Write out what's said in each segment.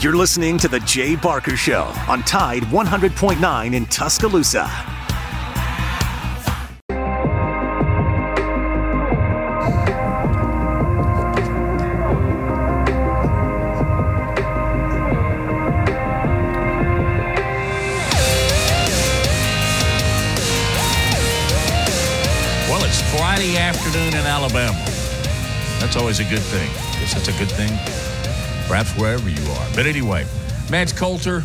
You're listening to The Jay Barker Show on Tide 100.9 in Tuscaloosa. Well, it's Friday afternoon in Alabama. That's always a good thing. Guess that's a good thing, perhaps wherever you are. But anyway, Matt Coulter,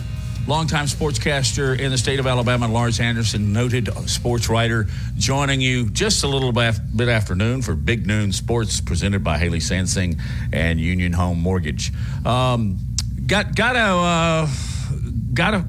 longtime sportscaster in the state of Alabama, Lars Anderson, noted sports writer, joining you just a little bit bit afternoon for Big Noon Sports, presented by Haley Sansing and Union Home Mortgage. Um, got got to uh, got to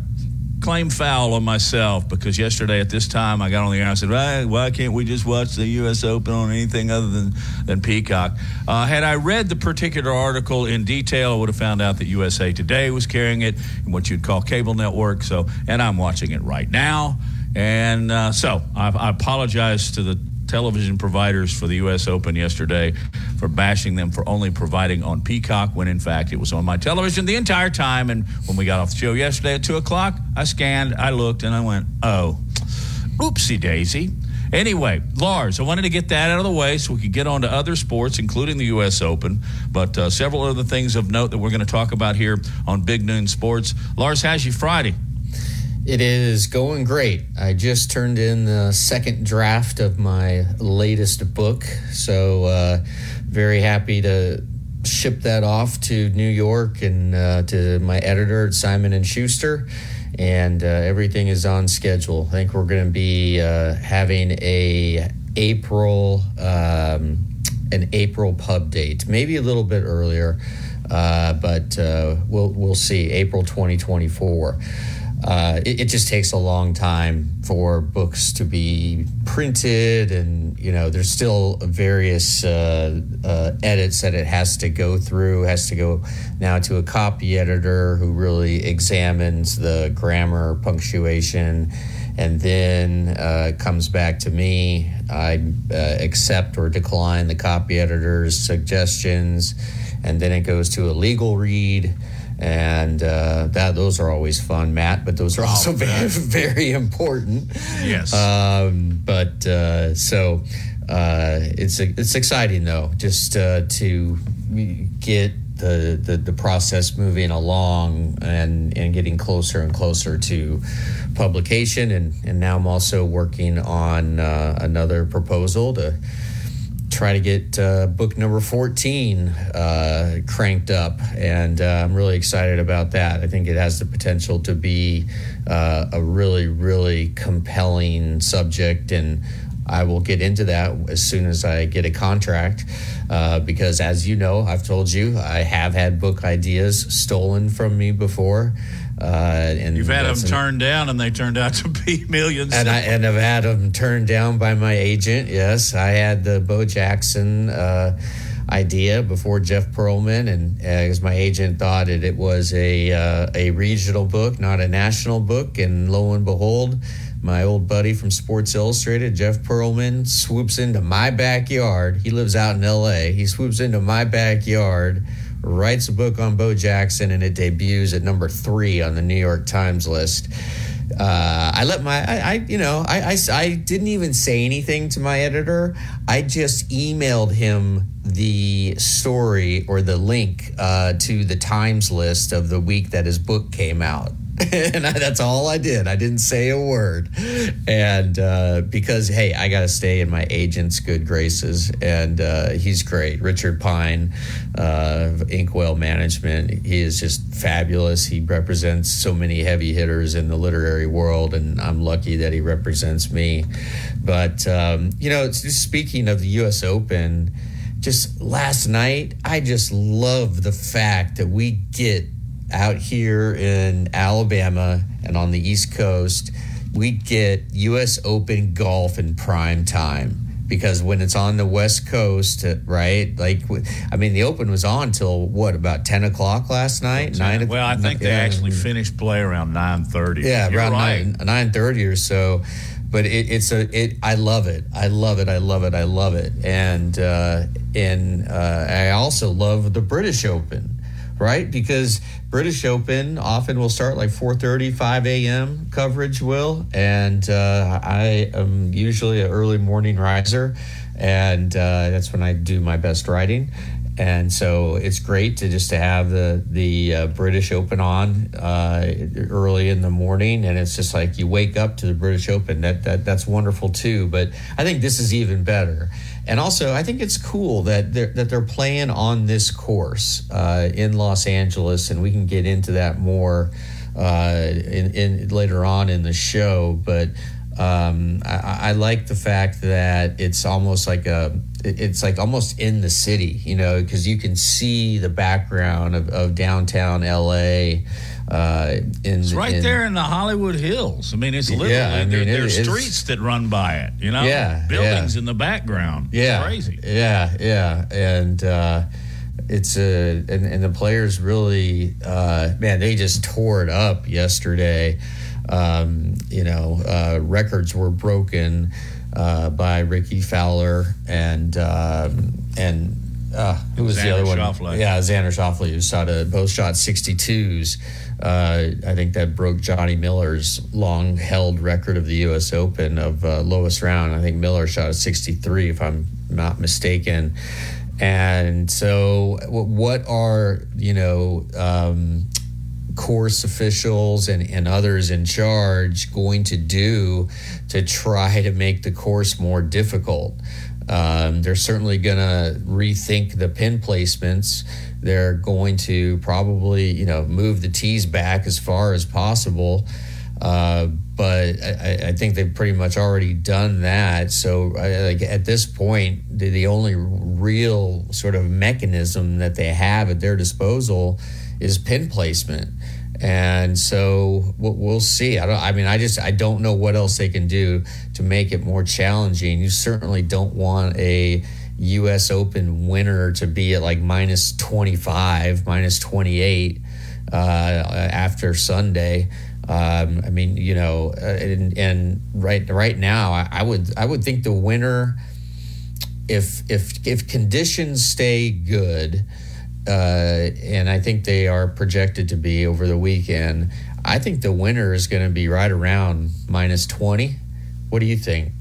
claim foul on myself because yesterday at this time I got on the air and I said, why, why can't we just watch the U.S. Open on anything other than, than Peacock? Uh, had I read the particular article in detail, I would have found out that USA Today was carrying it in what you'd call cable network. So, and I'm watching it right now. And uh, so I, I apologize to the television providers for the U.S. Open yesterday for bashing them for only providing on Peacock when in fact it was on my television the entire time. And when we got off the show yesterday at 2 o'clock, I scanned, I looked, and I went, oh, oopsie daisy. Anyway, Lars, I wanted to get that out of the way so we could get on to other sports, including the U.S. Open, but uh, several other things of note that we're going to talk about here on Big Noon Sports. Lars, how's you Friday? It is going great. I just turned in the second draft of my latest book, so uh, very happy to ship that off to New York and uh, to my editor at Simon and Schuster, and uh, everything is on schedule. I think we're going to be uh, having a April um, an April pub date, maybe a little bit earlier, uh, but uh, we'll we'll see. April 2024 uh, it, it, just takes a long time for books to be printed and you know there's still various uh, uh, edits that it has to go through. Has to go now to a copy editor who really examines the grammar punctuation and then uh, comes back to me. I uh, accept or decline the copy editor's suggestions and then it goes to a legal read and uh, that those are always fun, Matt. But those are also oh, very, very important. Yes. Um, but uh, so uh, it's it's exciting though, just uh, to get the, the, the process moving along and and getting closer and closer to publication. And and now I'm also working on uh, another proposal to try to get uh, book number 14 uh, cranked up. And uh, I'm really excited about that. I think it has the potential to be uh, a really, really compelling subject. And I will get into that as soon as I get a contract. Uh, because, as you know, I've told you, I have had book ideas stolen from me before. Uh, and you've had them turned down, and they turned out to be millions. And I and I've had them turned down by my agent. Yes, I had the Bo Jackson uh, idea before Jeff Pearlman, and as uh, my agent thought it, it was a uh, a regional book, not a national book. And lo and behold, my old buddy from Sports Illustrated, Jeff Pearlman, swoops into my backyard. He lives out in L.A. He swoops into my backyard writes a book on Bo Jackson, and it debuts at number three on the New York Times list. Uh, I let my, I, I you know, I, I, I, didn't even say anything to my editor. I just emailed him the story or the link uh, to the Times list of the week that his book came out. and I, that's all I did. I didn't say a word, and uh, because hey, I got to stay in my agent's good graces, and uh, he's great. Richard Pine, uh, Inkwell Management, he is just fabulous. He represents so many heavy hitters in the literary world, and I'm lucky that he represents me. But um, you know, just speaking of the U.S. Open, just last night, I just love the fact that we get out here in Alabama and on the East Coast, we get U.S. Open golf in prime time because when it's on the West Coast, right? Like, I mean, the Open was on till what about ten o'clock last night? Nine. Well, I think they yeah. actually finished play around nine thirty. Yeah, You're around right. nine nine thirty or so. But it, it's a it. I love it. I love it. I love it. I love it. And uh, and uh, I also love the British Open right? Because British Open often will start like 4:30, 5 a.m. coverage will, and uh, I am usually an early morning riser, and uh, that's when I do my best writing and so it's great to just to have the the uh, British Open on uh, early in the morning, and it's just like you wake up to the British Open. That that that's wonderful too. But I think this is even better, and also I think it's cool that they're that they're playing on this course uh, in Los Angeles, and we can get into that more uh, in, in later on in the show, but. Um, I, I, like the fact that it's almost like a it's like almost in the city, you know, because you can see the background of, of downtown LA. Uh, in, it's right in, there in the Hollywood Hills. I mean, it's literally yeah, I mean, there, there's streets that run by it. You know, yeah, buildings yeah. in the background. Yeah, it's crazy. Yeah, yeah, and. Uh, it's a and, and the players really uh, man they just tore it up yesterday um, you know uh, records were broken uh, by Rickie Fowler and um, and uh, who was Xander the other one? Yeah, Xander Schauffele, who shot a, both shot 62s. Uh, I think that broke Johnny Miller's long held record of the U.S. Open of uh, lowest round. I think Miller shot a 63, if I'm not mistaken. And so, what are you know? Um, course officials and, and others in charge going to do to try to make the course more difficult? Um, they're certainly going to rethink the pin placements. They're going to probably, you know, move the tees back as far as possible. Uh, but I, I, think they've pretty much already done that. So, I, like at this point, the, the only real sort of mechanism that they have at their disposal is pin placement and so we'll see. I don't. I mean, I just I don't know what else they can do to make it more challenging. You certainly don't want a U.S. Open winner to be at like minus twenty five, minus twenty eight uh, after Sunday. Um, I mean, you know, and, and right right now, I, I would I would think the winner, if if if conditions stay good uh, and I think they are projected to be over the weekend. I think the winner is going to be right around minus 20. What do you think?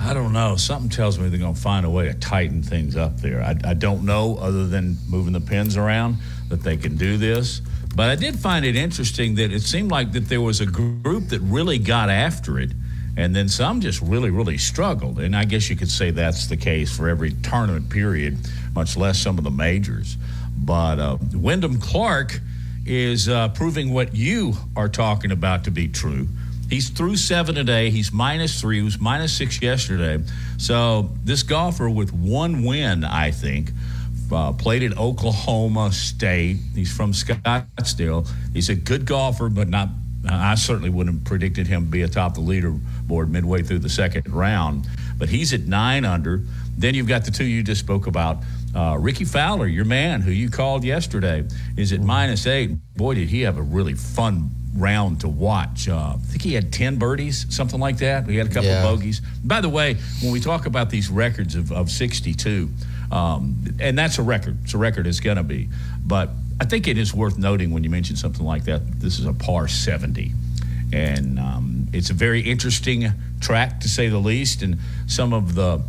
I don't know. Something tells me they're going to find a way to tighten things up there. I, I don't know, other than moving the pins around, that they can do this. But I did find it interesting that it seemed like that there was a group that really got after it, and then some just really, really struggled. And I guess you could say that's the case for every tournament period much less some of the majors. But uh, Wyndham Clark is uh, proving what you are talking about to be true. He's through seven today. He's minus three. He was minus six yesterday. So this golfer with one win, I think, uh, played at Oklahoma State. He's from Scottsdale. He's a good golfer, but not. I certainly wouldn't have predicted him to be atop the leaderboard midway through the second round. But he's at nine under. Then you've got the two you just spoke about. Uh, Rickie Fowler, your man, who you called yesterday, is at minus eight. Boy, did he have a really fun round to watch. Uh, I think he had 10 birdies, something like that. He had a couple yeah. of bogeys. By the way, when we talk about these records of, of 62, um, and that's a record, it's a record, it's going to be. But I think it is worth noting when you mention something like that, this is a par 70. And um, it's a very interesting track, to say the least. And some of the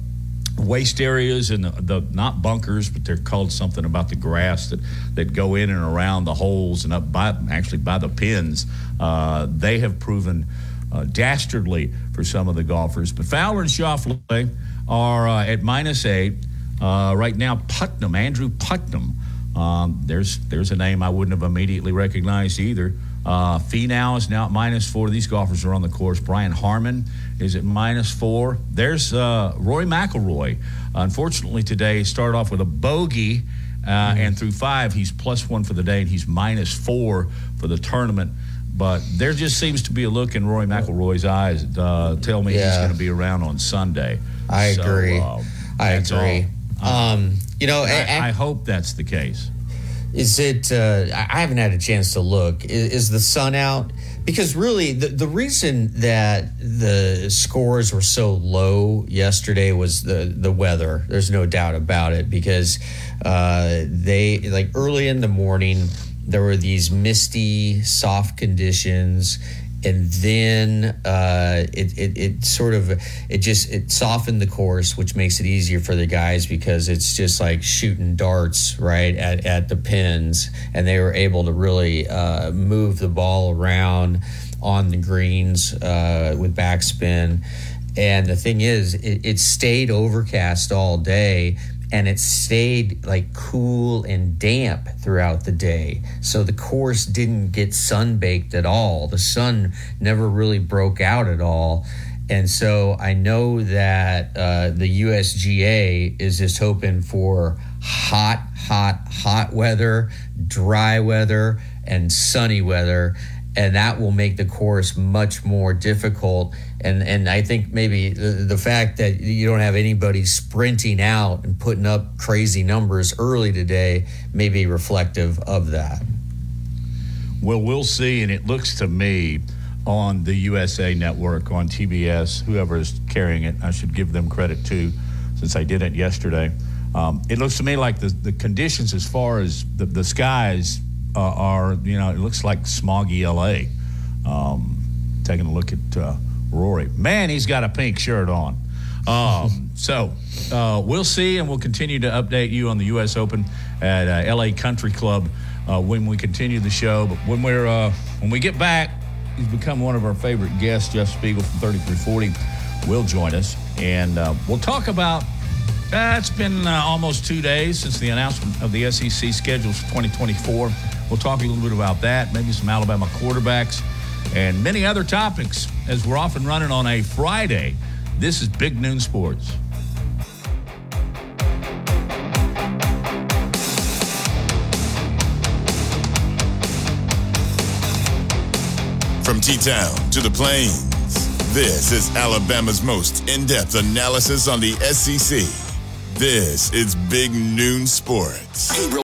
waste areas and the, the, not bunkers, but they're called something about the grass that, that go in and around the holes and up by actually by the pins. Uh, they have proven uh, dastardly for some of the golfers. But Fowler and Schauffele are uh, at minus eight uh, right now. Putnam, Andrew Putnam. Um, there's there's a name I wouldn't have immediately recognized either. Uh, Finau is now at minus four. These golfers are on the course. Brian Harman is at minus four. There's uh, Rory McIlroy. Unfortunately, today started off with a bogey, uh, mm-hmm. and through five, he's plus one for the day, and he's minus four for the tournament. But there just seems to be a look in Rory McIlroy's eyes uh, tell me yeah. he's going to be around on Sunday. I so, agree. Uh, I agree. Um, you know, I, I, I hope that's the case. Is it? Uh, I haven't had a chance to look. Is, is the sun out? Because really, the, the reason that the scores were so low yesterday was the the weather. There's no doubt about it. Because uh, they like early in the morning, there were these misty, soft conditions and then uh, it, it, it sort of it just it softened the course which makes it easier for the guys because it's just like shooting darts right at, at the pins. And they were able to really uh, move the ball around on the greens uh, with backspin. And the thing is it, it stayed overcast all day and it stayed like cool and damp throughout the day. So the course didn't get sunbaked at all. The sun never really broke out at all. And so I know that uh, the USGA is just hoping for hot, hot, hot weather, dry weather, and sunny weather and that will make the course much more difficult. And and I think maybe the, the, fact that you don't have anybody sprinting out and putting up crazy numbers early today may be reflective of that. Well, we'll see, and it looks to me on the USA Network on TBS, whoever is carrying it, I should give them credit too, since I did it yesterday. Um, it looks to me like the, the conditions as far as the, the skies uh, are, you know, it looks like smoggy LA. Um, taking a look at uh, Rory. Man, he's got a pink shirt on. Um, so uh, we'll see, and we'll continue to update you on the U.S. Open at uh, LA Country Club uh, when we continue the show. But when we're uh, when we get back, he's become one of our favorite guests. Jeff Spiegel from 3340 will join us, and we'll talk about uh, it's been uh, almost two days since the announcement of the SEC schedules for 2024. We'll talk a little bit about that, maybe some Alabama quarterbacks, and many other topics as we're often running on a Friday. This is Big Noon Sports. From T Town to the Plains, this is Alabama's most in depth analysis on the SEC. This is Big Noon Sports.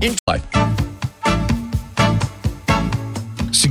In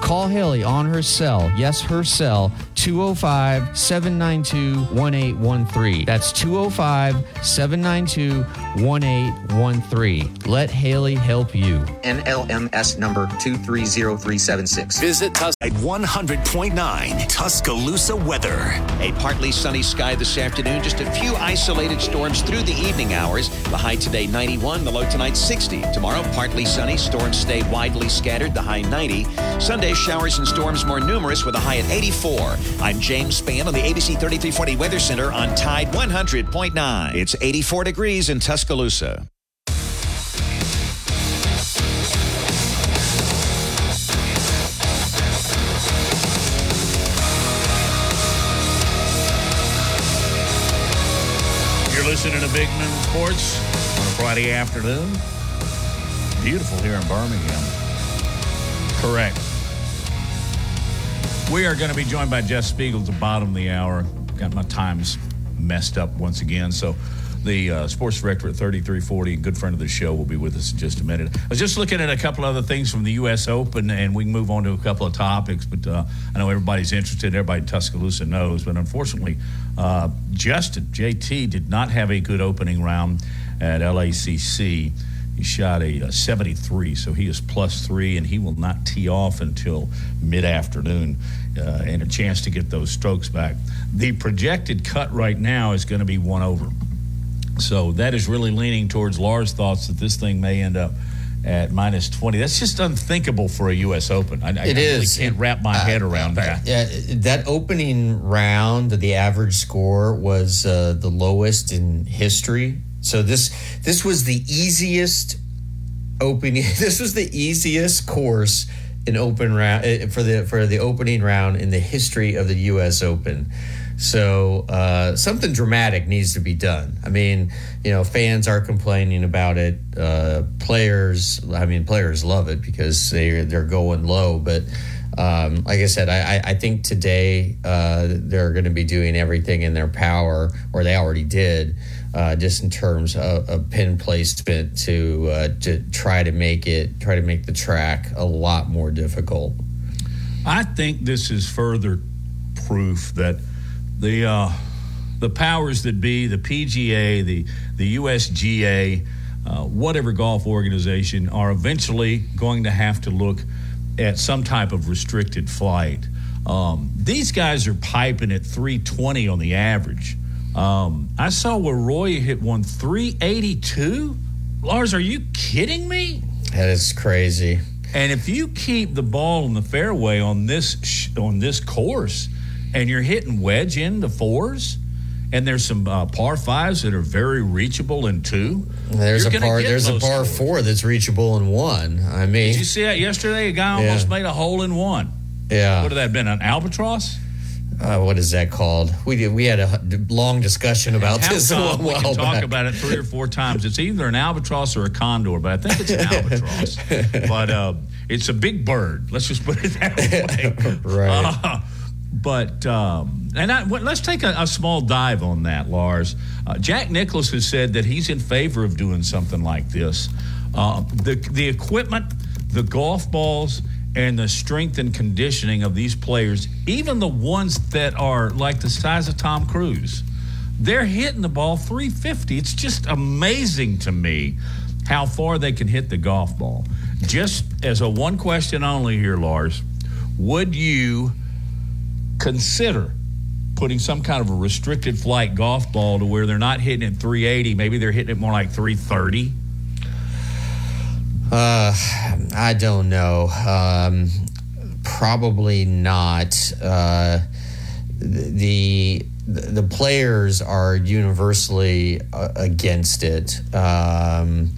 Call Haley on her cell, yes, her cell, 205 792 1813. That's 205 792 1813. Let Haley help you. NMLS number 230376. Visit Tus- at 100.9 Tuscaloosa weather. A partly sunny sky this afternoon, just a few isolated storms through the evening hours. The high today 91, the low tonight 60. Tomorrow, partly sunny, storms stay widely scattered, the high 90. Sunday, showers and storms more numerous with a high at 84. I'm James Spann on the ABC 3340 Weather Center on Tide 100.9. It's 84 degrees in Tuscaloosa. You're listening to Big Noon Sports on a Friday afternoon. Beautiful here in Birmingham. Correct. We are going to be joined by Jeff Spiegel at the bottom of the hour. Got my times messed up once again. So, the uh, sports director at 3340, good friend of the show, will be with us in just a minute. I was just looking at a couple other things from the U.S. Open, and we can move on to a couple of topics. But uh, I know everybody's interested. Everybody in Tuscaloosa knows. But unfortunately, uh, Justin, JT, did not have a good opening round at LACC. He shot a, a 73, so he is plus three, and he will not tee off until mid afternoon uh, and a chance to get those strokes back. The projected cut right now is going to be one over. So that is really leaning towards Lars' thoughts that this thing may end up at minus 20. That's just unthinkable for a U.S. Open. I, I, It I is. really can't wrap my head around that. Yeah, that opening round, the average score was uh, the lowest in history. So this this was the easiest opening. This was the easiest course in open round eh, for the for the opening round in the history of the U.S. Open. So uh, something dramatic needs to be done. I mean, you know, fans are complaining about it. Uh, players, I mean, players love it because they they're going low. But um, like I said, I, I- think today uh, they're going to be doing everything in their power, or they already did, uh, just in terms of, pin placement to uh, to try to make it try to make the track a lot more difficult. I think this is further proof that the uh, the powers that be, the PGA, the the USGA, uh, whatever golf organization, are eventually going to have to look at some type of restricted flight. Um, these guys are piping at 320 on the average. Um, I saw where Roy hit one 382. Lars, are you kidding me? That is crazy. And if you keep the ball in the fairway on this sh- on this course, and you're hitting wedge into fours, and there's some uh, par fives that are very reachable in two. There's a par. There's a par scores. four that's reachable in one. I mean, Did you see that yesterday? A guy Yeah. almost made a hole in one. yeah. What would that have been? An albatross? Uh, what is that called? We did. We had a long discussion about How this a come we can talk back. about it three or four times. It's either an albatross or a condor, but I think it's an albatross. but uh, it's a big bird. Let's just put it that way. Right. Uh, but um, and I, let's take a, a small dive on that, Lars. Uh, Jack Nicklaus has said that he's in favor of doing something like this. Uh, the the equipment, the golf balls, and the strength and conditioning of these players, even the ones that are like the size of Tom Cruise, they're hitting the ball 350. It's just amazing to me how far they can hit the golf ball. Just as a one question only here, Lars, would you consider putting some kind of a restricted flight golf ball to where they're not hitting it 380, maybe they're hitting it more like 330? Uh, I don't know. Um, probably not. Uh, the the players are universally uh, against it, um,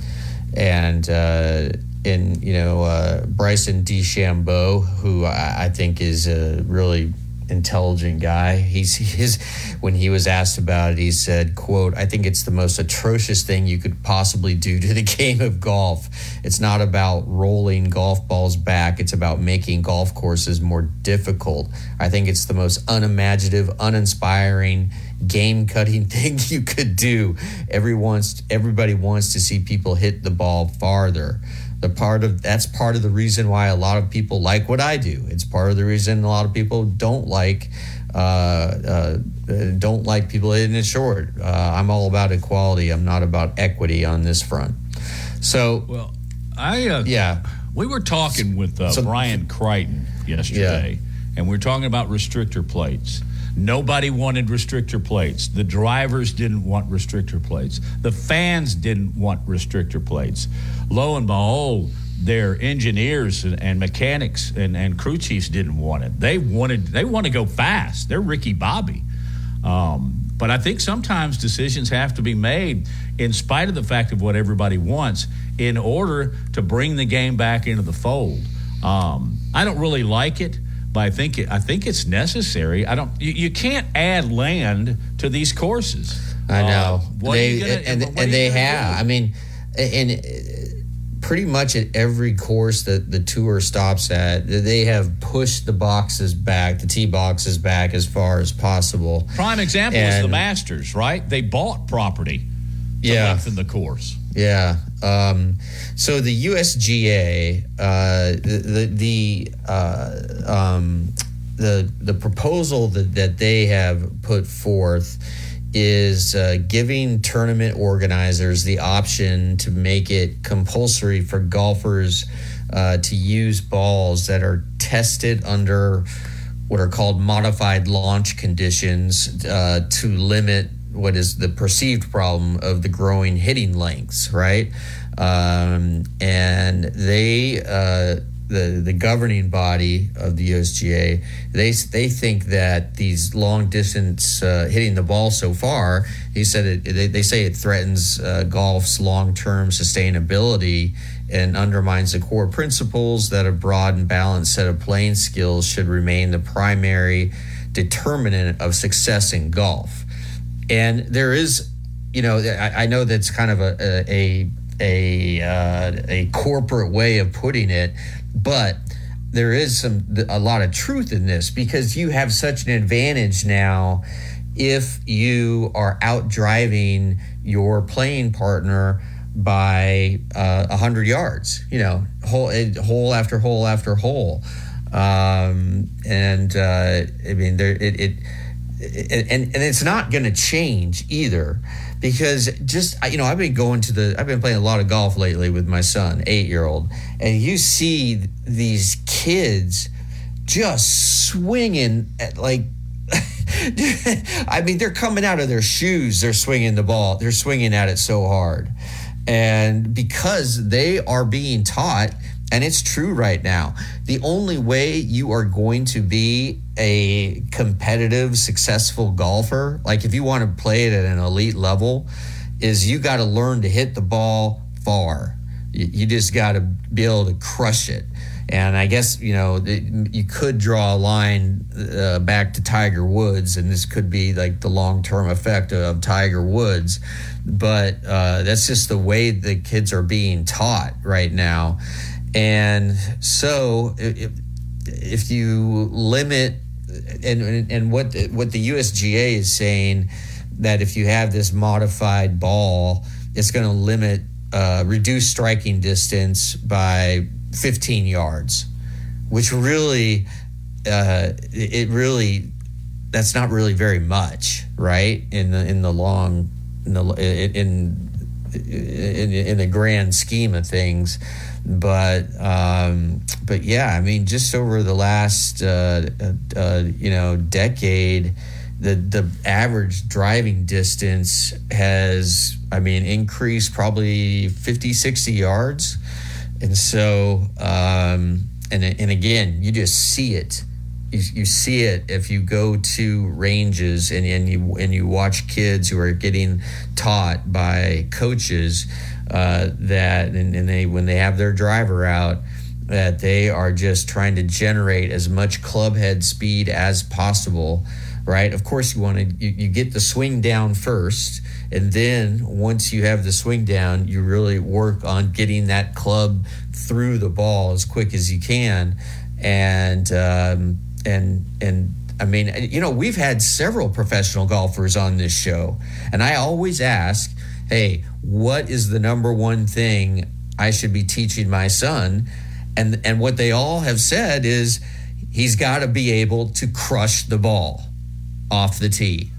and uh, and you know uh, Bryson DeChambeau, who I, I think is a really intelligent guy. He's his when he was asked about it, he said, "quote I think it's the most atrocious thing you could possibly do to the game of golf. It's not about rolling golf balls back. It's about making golf courses more difficult. I think it's the most unimaginative, uninspiring." game cutting thing you could do every wants everybody wants to see people hit the ball farther the part of that's part of the reason why a lot of people like what I do. It's part of the reason a lot of people don't like uh, uh, don't like people it short. Uh, I'm all about equality. I'm not about equity on this front. So Well, I uh, yeah, we were talking with uh, So- Brian Crichton yesterday, and we were talking about restrictor plates. Nobody wanted restrictor plates. The drivers didn't want restrictor plates. The fans didn't want restrictor plates. Lo and behold, their engineers and, and mechanics and, and crew chiefs didn't want it. They wanted they want to go fast. They're Ricky Bobby. Um, but I think sometimes decisions have to be made in spite of the fact of what everybody wants in order to bring the game back into the fold. Um, I don't really like it, but I think it, I think it's necessary. I don't. You, you can't add land to these courses. I know. Uh, what are they you gonna- and, and they have. do? I mean, and uh, pretty much at every course that the tour stops at, they have pushed the boxes back, the tee boxes back as far as possible. Prime example is the Masters, right? They bought property to Yeah. lengthen the course. Yeah. Um, so the USGA, uh, the the uh, um, the the proposal that, that they have put forth is uh, giving tournament organizers the option to make it compulsory for golfers uh, to use balls that are tested under what are called modified launch conditions uh, to limit what is the perceived problem of the growing hitting lengths, right? Um, and they, uh, the the governing body of the USGA, they they think that these long distance uh, hitting the ball so far, he said it, they, they say it threatens uh, golf's long term sustainability and undermines the core principles that a broad and balanced set of playing skills should remain the primary determinant of success in golf. And there is, you know, I, I know that's kind of a a a, uh, a corporate way of putting it, but there is some a lot of truth in this because you have such an advantage now if you are out driving your playing partner by uh, 100 yards, you know, hole, hole after hole after hole. Um, and uh, I mean, there, it, it, and, and it's not going to change either because just, you know, I've been going to the, I've been playing a lot of golf lately with my son, eight year old, and you see these kids just swinging at like I mean, they're coming out of their shoes. They're swinging the ball. They're swinging at it so hard. And because they are being taught, and it's true right now, the only way you are going to be a competitive, successful golfer, like if you want to play it at an elite level, is you got to learn to hit the ball far. You, just got to be able to crush it. And I guess, you know, you could draw a line uh, back to Tiger Woods, and this could be like the long term effect of Tiger Woods but uh, that's just the way the kids are being taught right now. And so if, if you limit and and what the, what the USGA is saying that if you have this modified ball, it's going to limit uh, reduce striking distance by 15 yards, which really uh, it really that's not really very much, right? In the in the long in the in in, in the grand scheme of things but um, but yeah i mean just over the last uh, uh, uh, you know decade the the average driving distance has i mean increased probably 50 60 yards. And so um, and and again you just see it. You, you see it if you go to ranges and, and you and you watch kids who are getting taught by coaches uh, that and, and they when they have their driver out that they are just trying to generate as much club head speed as possible right? Of course you want to you, you get the swing down first and then once you have the swing down you really work on getting that club through the ball as quick as you can. And um, and and I mean, you know, we've had several professional golfers on this show, and I always ask, "Hey, what is the number one thing I should be teaching my son?" And and what they all have said is he's got to be able to crush the ball off the tee.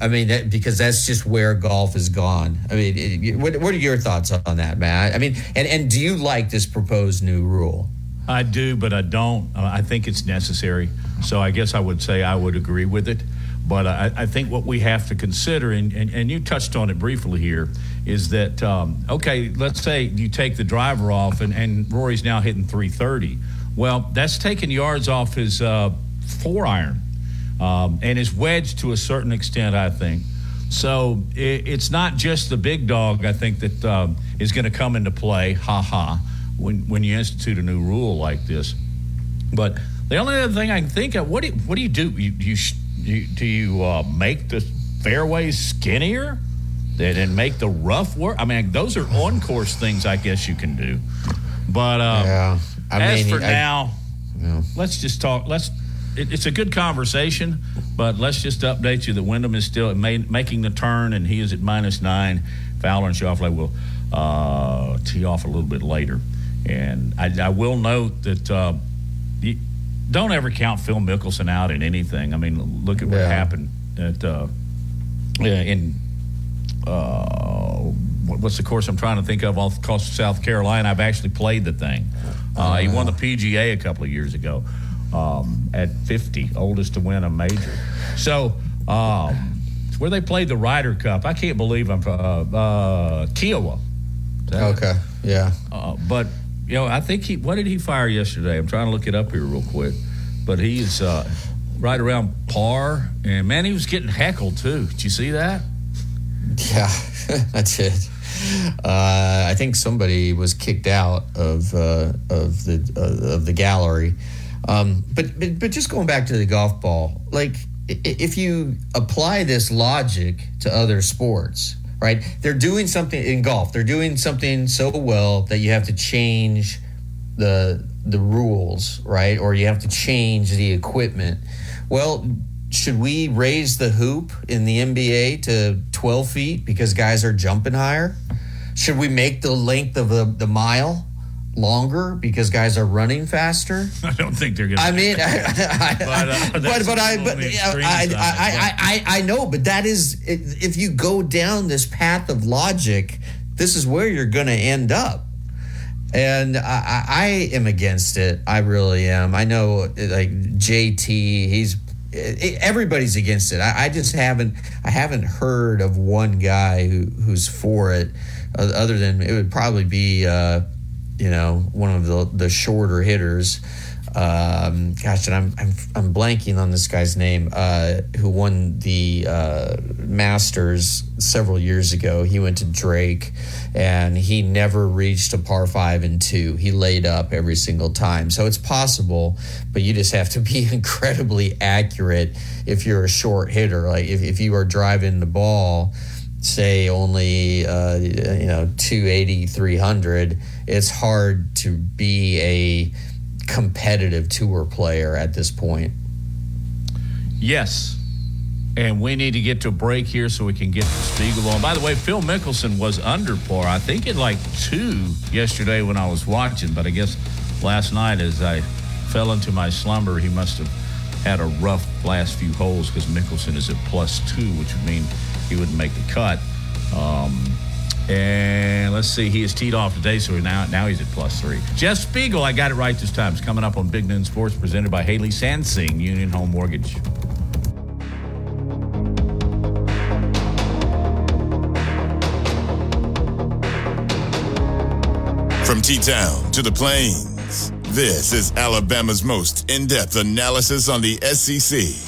I mean, that, because that's just where golf has gone. I mean, it, what, what are your thoughts on that, Matt? I mean, and, and do you like this proposed new rule? I do, but I don't. I think it's necessary. So I guess I would say I would agree with it. But I, I think what we have to consider, and, and, and, you touched on it briefly here, is that, um, okay, let's say you take the driver off and, and Rory's now hitting 330. Well, that's taking yards off his uh, four iron um, and his wedge to a certain extent, I think. So it, it's not just the big dog, I think, that um, is going to come into play, ha ha, when, when you institute a new rule like this. But the only other thing I can think of, what do you, what do you do? You, you, you do you uh, make the fairways skinnier and make the rough work? I mean, those are on course things I guess you can do. But um, yeah. I as mean, for I, now, yeah. let's just talk. Let's. It, it's a good conversation, but let's just update you that Wyndham is still made, making the turn, and he is at minus nine. Fowler and Schauffele will uh, tee off a little bit later. And I, I will note that uh, don't ever count Phil Mickelson out in anything. I mean, look at what yeah. happened at uh, in uh, what's the course I'm trying to think of off the coast of South Carolina. I've actually played the thing. Uh, he won the PGA a couple of years ago um, at 50, oldest to win a major. So um, where they played the Ryder Cup. I can't believe I'm uh, uh, Kiawah. Okay, yeah. Uh, but you know, I think he. What did he fire yesterday? I'm trying to look it up here real quick. But he's uh, right around par, and man, he was getting heckled too. Did you see that? Yeah, I did. Uh, I think somebody was kicked out of uh, of the uh, of the gallery. Um, but, but but just going back to the golf ball, like if you apply this logic to other sports, right? They're doing something in golf. They're doing something so well that you have to change the the rules, right? Or you have to change the equipment. Well, should we raise the hoop in the NBA to 12 feet because guys are jumping higher? Should we make the length of the, the mile longer because guys are running faster? I don't think they're going to. I mean, I, I, But, uh, but but I but I, side, I, I, I I know, but that is if you go down this path of logic, this is where you're going to end up. And I, I am against it. I really am. I know, like JT, he's everybody's against it. I, I just haven't I haven't heard of one guy who who's for it, other than it would probably be uh, you know one of the the shorter hitters. Um, gosh, and I'm, I'm I'm blanking on this guy's name. Uh, who won the uh, Masters several years ago? He went to Drake, and he never reached a par five and two. He laid up every single time. So it's possible, but you just have to be incredibly accurate if you're a short hitter. Like if, if you are driving the ball, say only uh, you know 280 300 it's hard to be a competitive tour player at this point Yes. And we need to get to a break here so we can get Spiegel on. By the way, Phil Mickelson was under par. I think in like two yesterday when I was watching, but I guess last night as I fell into my slumber, he must have had a rough last few holes because Mickelson is at plus two, which would mean he wouldn't make the cut. Um, and let's see, he is teed off today, so now now he's at plus three. Jeff Spiegel, I got it right this time. It's coming up on Big Noon Sports, presented by Haley Sansing, Union Home Mortgage. From T Town to the Plains, this is Alabama's most in depth analysis on the SEC.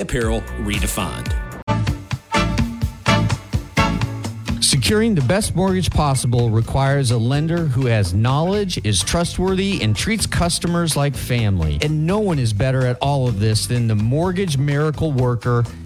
apparel redefined. Securing the best mortgage possible requires a lender who has knowledge, is trustworthy, and treats customers like family. And no one is better at all of this than the mortgage miracle worker,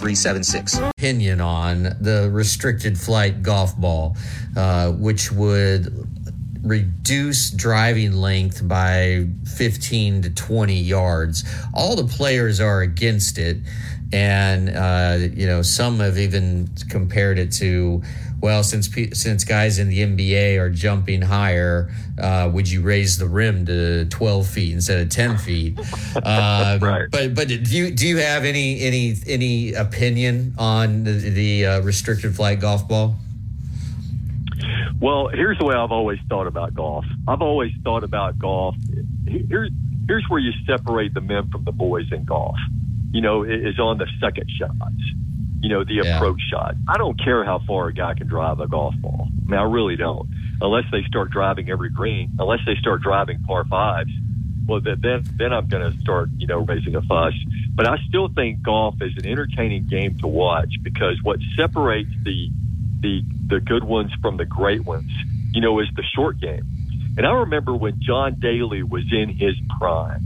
230376. opinion on the restricted flight golf ball, uh, which would reduce driving length by 15 to 20 yards. All the players are against it. And, uh, you know, some have even compared it to, well, since since guys in the NBA are jumping higher, uh, would you raise the rim to 12 feet instead of 10 feet? Uh, Right. But but do you do you have any any any opinion on the, the uh, restricted flight golf ball? Well, here's the way I've always thought about golf. I've always thought about golf. Here's here's where you separate the men from the boys in golf. You know, is on the second shots. You know, the Yeah. approach shot. I don't care how far a guy can drive a golf ball. I mean, I really don't. Unless they start driving every green, unless they start driving par fives, well, then then, then I'm going to start, you know, raising a fuss. But I still think golf is an entertaining game to watch because what separates the the the good ones from the great ones, you know, is the short game. And I remember when John Daly was in his prime,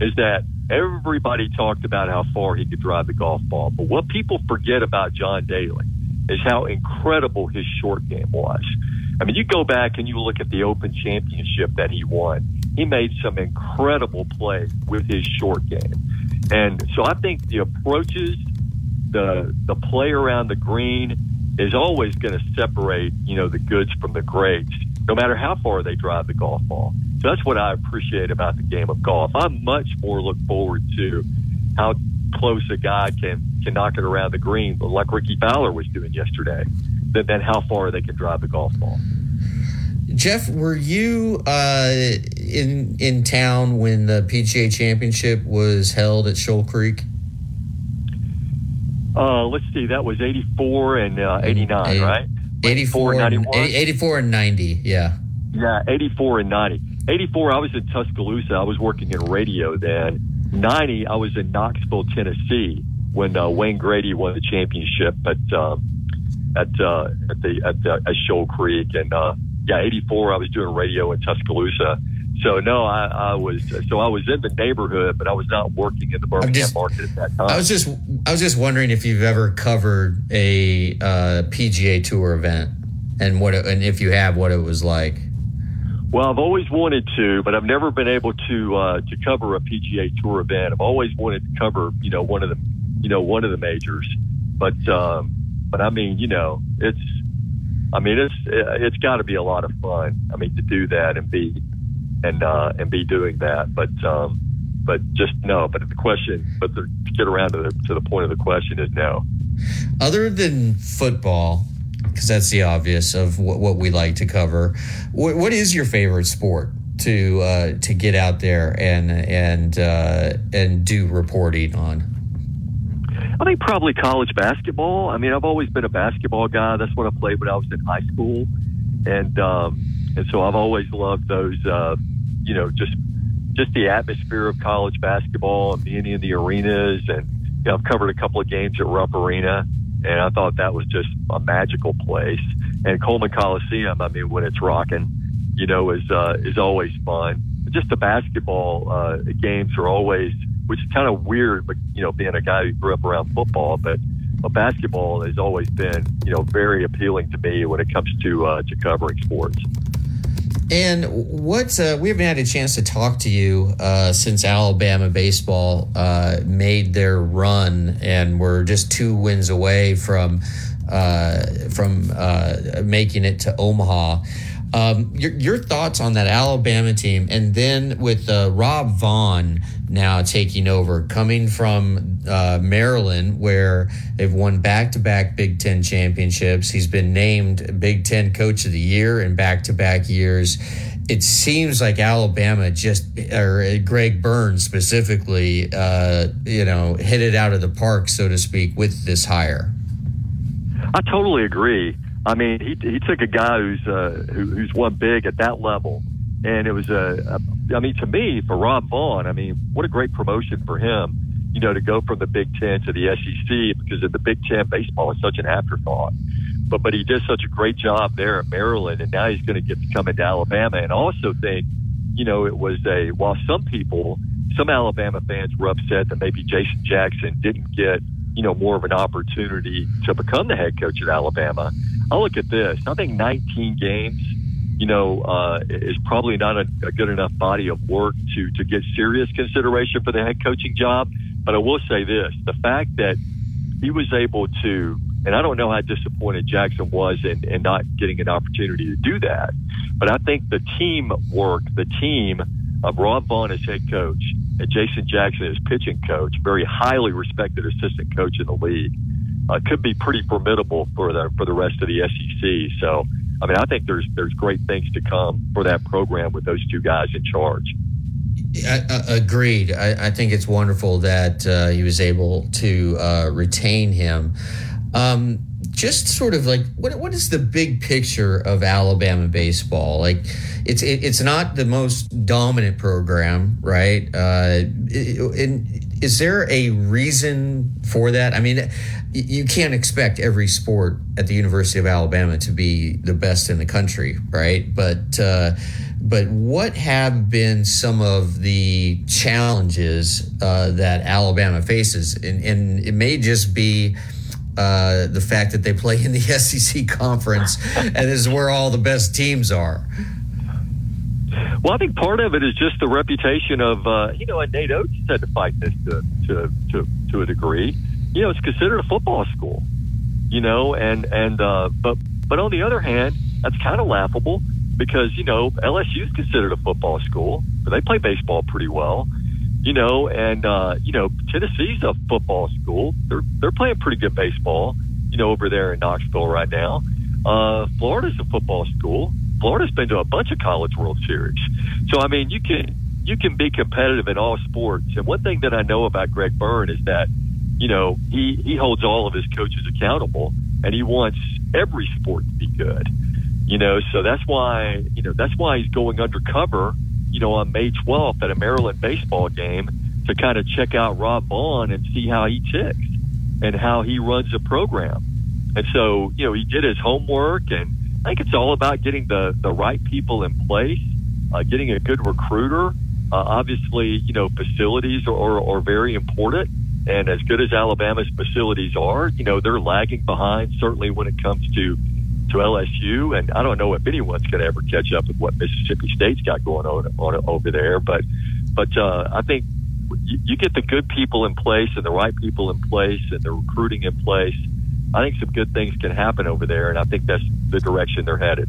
is that everybody talked about how far he could drive the golf ball. But what people forget about John Daly is how incredible his short game was. I mean, you go back and you look at the Open Championship that he won. He made some incredible plays with his short game. And so I think the approaches, the the play around the green is always going to separate, you know, the goods from the greats, no matter how far they drive the golf ball. So that's what I appreciate about the game of golf. I much more look forward to how close a guy can can knock it around the green, like Rickie Fowler was doing yesterday, than, than how far they can drive the golf ball. Jeff, were you uh, in in town when the PGA Championship was held at Shoal Creek? Uh, let's see, that was 84 and uh, 89, Eight- right? 84 and, 91? 84 and 90, yeah. Yeah, 84 and 90. 84, I was in Tuscaloosa. I was working in radio then. 90, I was in Knoxville, Tennessee when uh, Wayne Grady won the championship at um, at uh, at the at, at Shoal Creek, and uh, yeah, 84, I was doing radio in Tuscaloosa. So no, I, I was so I was in the neighborhood, but I was not working in the Birmingham just- market at that time. I was just I was just wondering if you've ever covered a uh, PGA Tour event and what it, and if you have what it was like. Well, I've always wanted to, but I've never been able to uh, to cover a PGA Tour event. I've always wanted to cover, you know, one of the, you know, one of the majors. But um, but I mean, you know, it's, I mean, it's it's got to be a lot of fun. I mean, to do that and be and uh, and be doing that. But um, but just no. But the question, but the, to get around to the to the point of the question is no. Other than football, because that's the obvious of what, what we like to cover. What, what is your favorite sport to uh, to get out there and and uh, and do reporting on? I think probably college basketball. I mean, I've always been a basketball guy. That's what I played when I was in high school, and um, and so I've always loved those. Uh, you know, just just the atmosphere of college basketball and being in the arenas. And you know, I've covered a couple of games at Rupp Arena, and I thought that was just a magical place. And Coleman Coliseum, I mean, when it's rocking, you know, is uh, is always fun. Just the basketball uh, games are always, which is kind of weird, but you know, being a guy who grew up around football, but uh, basketball has always been, you know, very appealing to me when it comes to uh, to covering sports. And what's uh, we haven't had a chance to talk to you uh, since Alabama baseball uh, made their run, and we're just two wins away from uh, from uh, making it to Omaha. Um, your, your thoughts on that Alabama team, and then with uh, Rob Vaughn now taking over, coming from uh, Maryland, where they've won back-to-back Big Ten championships. He's been named Big Ten Coach of the Year in back-to-back years. It seems like Alabama just, or Greg Byrne specifically, uh, you know, hit it out of the park, so to speak, with this hire. I totally agree. I mean, he he took a guy who's uh, who, who's won big at that level, and it was a, a. I mean, to me, for Rob Vaughn, I mean, what a great promotion for him. You know, to go from the Big Ten to the SEC because in the Big Ten, baseball is such an afterthought. But but he did such a great job there at Maryland, and now he's going to get to come into Alabama. And also think, you know, it was a while some people, some Alabama fans were upset that maybe Jason Jackson didn't get you know more of an opportunity to become the head coach at Alabama. I look at this. I think 19 games, you know, uh, is probably not a, a good enough body of work to to get serious consideration for the head coaching job. But I will say this: the fact that he was able to, and I don't know how disappointed Jackson was in, in not getting an opportunity to do that, but I think the team work, the team of Rob Vaughn as head coach and Jason Jackson as pitching coach, very highly respected assistant coach in the league, uh, could be pretty formidable for the for the rest of the SEC. So, I mean, I think there's there's great things to come for that program with those two guys in charge. I, I, agreed. I, I think it's wonderful that uh, he was able to uh, retain him. Um, just sort of like what what is the big picture of Alabama baseball? Like, it's it, it's not the most dominant program, right? Uh, and is there a reason for that? I mean, you can't expect every sport at the University of Alabama to be the best in the country, right? But uh, but what have been some of the challenges uh, that Alabama faces? And, and it may just be uh, the fact that they play in the SEC conference and is where all the best teams are. Well, I think part of it is just the reputation of, uh, you know, and Nate Oats had to fight this to, to, to, to a degree. You know, it's considered a football school, you know, and, and, uh, but, but on the other hand, that's kind of laughable because, you know, LSU is considered a football school, but they play baseball pretty well you know, and uh, you know, Tennessee's a football school. They're they're playing pretty good baseball, you know, over there in Knoxville right now. Uh, Florida's a football school. Florida's been to a bunch of college World Series. So I mean, you can you can be competitive in all sports. And one thing that I know about Greg Byrne is that, you know, he he holds all of his coaches accountable, and he wants every sport to be good. You know, so that's why you know that's why he's going undercover you know, on May 12th at a Maryland baseball game to kind of check out Rob Vaughn and see how he ticks and how he runs the program. And so, you know, he did his homework, and I think it's all about getting the, the right people in place, uh, getting a good recruiter. Uh, obviously, you know, facilities are, are, are very important. And as good as Alabama's facilities are, you know, they're lagging behind, certainly when it comes to to LSU, and I don't know if anyone's going to ever catch up with what Mississippi State's got going on, on over there. But but uh, I think you, you get the good people in place and the right people in place and the recruiting in place. I think some good things can happen over there, and I think that's the direction they're headed.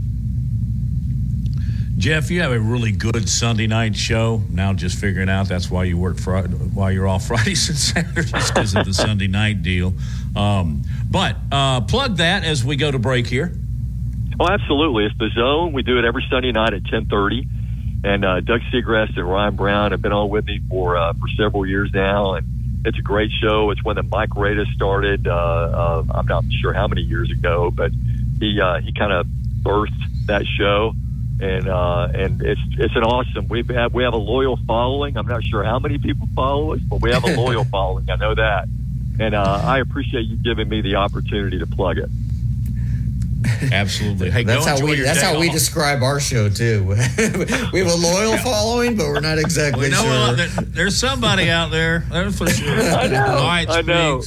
Jeff, you have a really good Sunday night show. Now, just figuring out that's why you work Friday, while you're off Fridays and Saturdays because of the Sunday night deal. Um, but uh, plug that as we go to break here. Oh, absolutely. It's the zone. We do it every Sunday night at 1030. And uh, Doug Segrest and Ryan Brown have been on with me for uh, for several years now, and it's a great show. It's one that Mike Rada started. Uh, uh, I'm not sure how many years ago, but he uh, he kind of birthed that show, and uh, and it's it's an awesome. We have we have a loyal following. I'm not sure how many people follow us, but we have a loyal following. I know that, and uh, I appreciate you giving me the opportunity to plug it. Absolutely. Hey, that's how we that's how off. we describe our show too. we have a loyal following, but we're not exactly well, sure. There, there's somebody out there. That's for sure. I know. Right I know.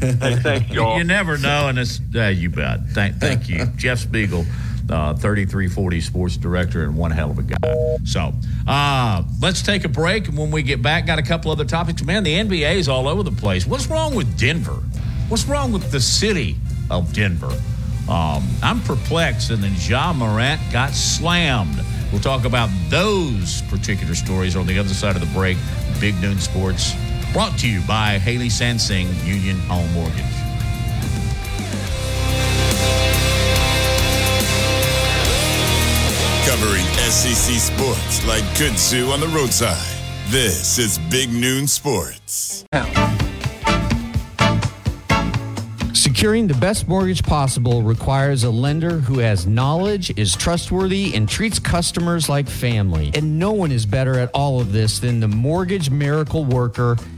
hey, thank you. You never know, and it's uh, you bet. Thank, thank you, Jeff Spiegel. Uh, 3340 sports director and one hell of a guy. So uh, let's take a break. And when we get back, got a couple other topics. Man, the NBA is all over the place. What's wrong with Denver? What's wrong with the city of Denver? Um, I'm perplexed, and then Ja Morant got slammed. We'll talk about those particular stories on the other side of the break. Big Noon Sports, brought to you by Haley Sansing Union Home Mortgage. Covering SEC sports like kudzu on the roadside. This is Big Noon Sports. Securing the best mortgage possible requires a lender who has knowledge, is trustworthy, and treats customers like family. And no one is better at all of this than the mortgage miracle worker,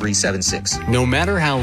230376. No matter how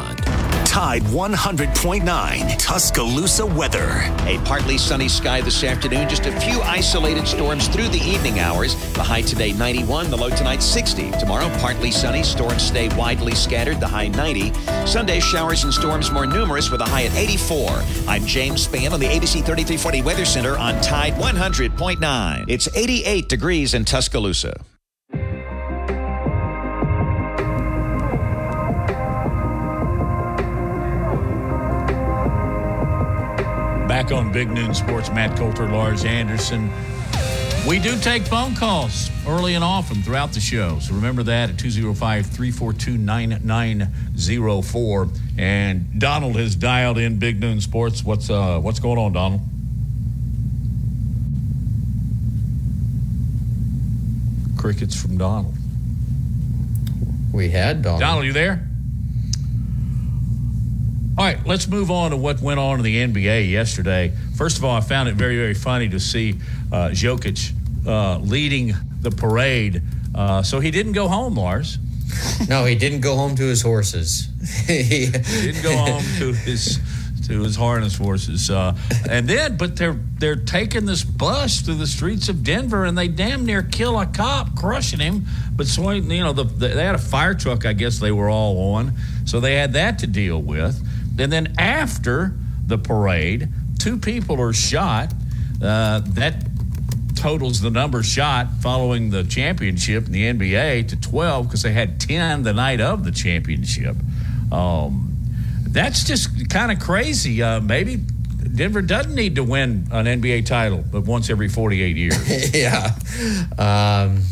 Tide 100.9 Tuscaloosa weather. A partly sunny sky this afternoon, just a few isolated storms through the evening hours. The high today 91, the low tonight 60. Tomorrow, partly sunny, storms stay widely scattered, the high 90. Sunday, showers and storms more numerous with a high at 84. I'm James Spann on the ABC 3340 Weather Center on Tide 100.9. It's 88 degrees in Tuscaloosa. Back on Big Noon Sports, Matt Coulter, Lars Anderson. We do take phone calls early and often throughout the show. So remember that at 205 342 9904. And Donald has dialed in Big Noon Sports. What's, uh, what's going on, Donald? Crickets from Donald. We had Donald. Donald, you there? All right, let's move on to what went on in the NBA yesterday. First of all, I found it very, very funny to see uh, Jokic uh, leading the parade. Uh, so he didn't go home, Lars. No, he didn't go home to his horses. he didn't go home to his to his harness horses. Uh, and then, but they're they're taking this bus through the streets of Denver, and they damn near kill a cop, crushing him. But so you know, the, the, they had a fire truck. I guess they were all on, so they had that to deal with. And then after the parade, two people are shot. Uh, that totals the number shot following the championship in the NBA to 12 because they had 10 the night of the championship. Um, that's just kind of crazy. Uh, maybe Denver doesn't need to win an NBA title, but once every 48 years. yeah. Um,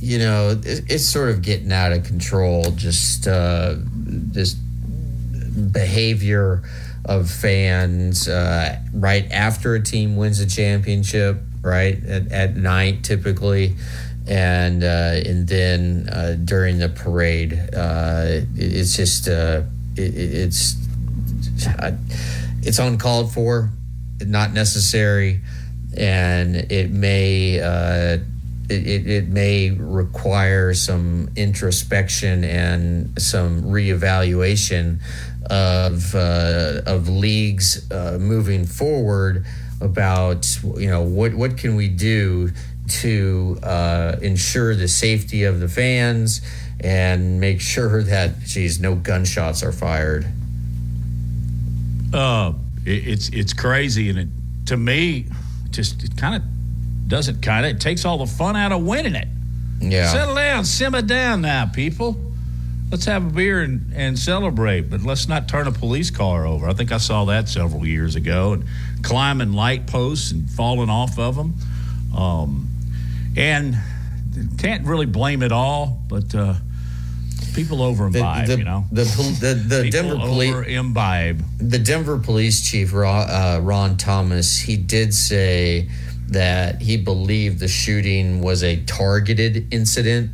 you know, it, it's sort of getting out of control. Just uh, this behavior of fans uh, right after a team wins a championship, right at, at night typically, and uh, and then uh, during the parade, uh, it, it's just uh, it, it's it's uncalled for, not necessary, and it may. Uh, it, it, may require some introspection and some reevaluation of uh, of leagues uh, moving forward about you know what what can we do to uh, ensure the safety of the fans and make sure that geez no gunshots are fired. Uh, it, it's it's crazy and it to me just it kind of doesn't kind of it takes all the fun out of winning it. Yeah, settle down, simmer down now, people let's have a beer and, and celebrate, but let's not turn a police car over. I think I saw that several years ago and climbing light posts and falling off of them. Um, and can't really blame it all, but uh, people over imbibe, the, the, you know. The, the, the Denver police imbibe. The Denver police chief, Ron, uh, Ron Thomas, he did say that he believed the shooting was a targeted incident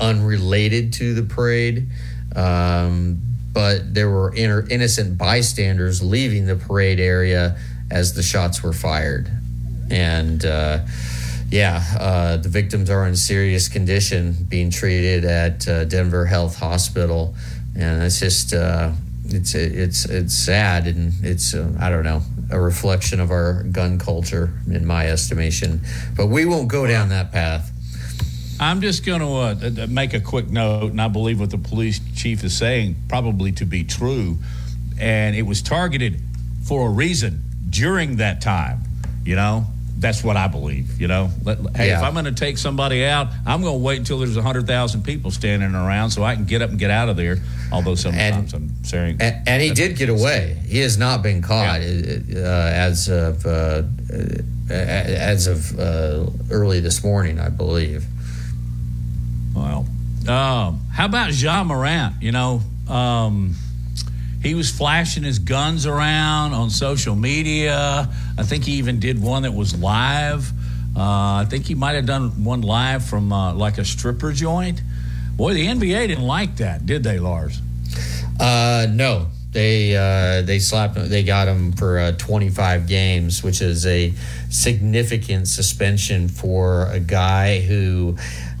unrelated to the parade. Um, but there were innocent bystanders leaving the parade area as the shots were fired. And uh, yeah, uh, the victims are in serious condition, being treated at uh, Denver Health Hospital. And it's just, uh, it's it's it's sad and it's uh, I don't know a reflection of our gun culture in my estimation. But we won't go down that path. I'm just going to uh, make a quick note, and I believe what the police chief is saying probably to be true. And it was targeted for a reason during that time. You know, that's what I believe. You know, Let, hey, yeah. if I'm going to take somebody out, I'm going to wait until there's hundred thousand people standing around so I can get up and get out of there. Although sometimes and, I'm saying, and, and he did get away. He has not been caught yeah. uh, as of uh, as of uh, early this morning, I believe. Well, um, how about Ja Morant? You know, um, he was flashing his guns around on social media. I think he even did one that was live. Uh, I think he might have done one live from uh, like a stripper joint. Boy, the NBA didn't like that, did they, Lars? Uh, no, they uh, they slapped they got him for uh, 25 games, which is a significant suspension for a guy who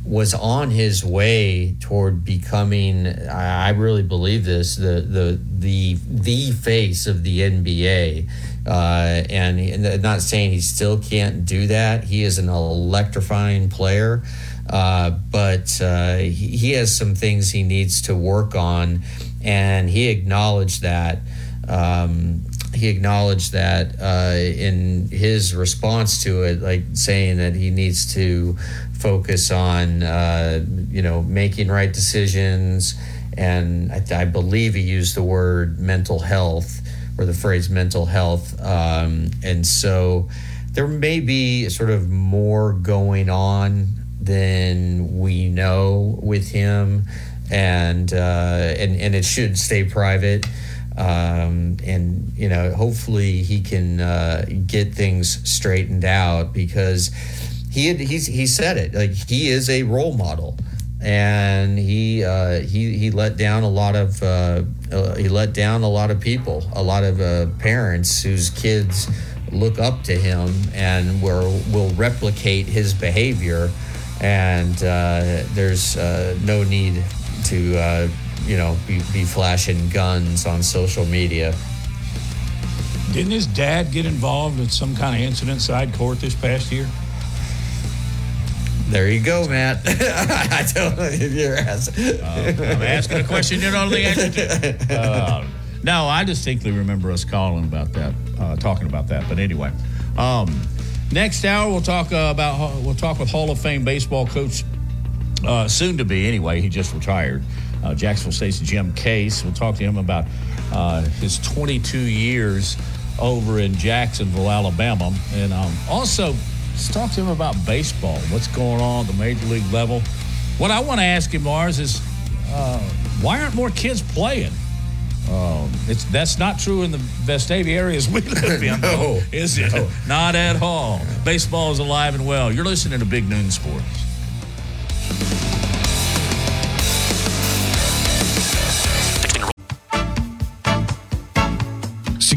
was on his way toward becoming I really believe this the the the the face of the NBA uh, and, and not saying he still can't do that. He is an electrifying player. Uh, but uh, he, he, has some things he needs to work on. And he acknowledged that um, he acknowledged that uh, in his response to it, like saying that he needs to focus on uh, you know making right decisions. And I, I, believe he used the word mental health or the phrase mental health. Um, and so there may be sort of more going on than we know with him. And uh, and and it should stay private. Um, and you know hopefully he can uh, get things straightened out because he had, he's he said it like he is a role model, and he uh, he he let down a lot of uh, uh, he let down a lot of people, a lot of uh, parents whose kids look up to him and will will replicate his behavior, and uh, there's uh, no need to you know be, be flashing guns on social media. Didn't his dad get involved in some kind of incident side court this past year? There you go, Matt. I don't know if you're asking. Uh, I'm asking a question you don't know the answer to. Uh, no, I distinctly remember us calling about that, uh, talking about that. But anyway, um, next hour we'll talk uh, about we'll talk with Hall of Fame baseball coach, uh, soon to be anyway. He just retired. Uh, Jacksonville State's Jim Case. We'll talk to him about his 22 years over in Jacksonville, Alabama, and um, also Let's talk to him about baseball. What's going on at the major league level? What I want to ask him, Lars, is uh, why aren't more kids playing? Um, it's that's not true in the Vestavia areas we live in, no, though, is it? No. Not at all. Baseball is alive and well. You're listening to Big Noon Sports.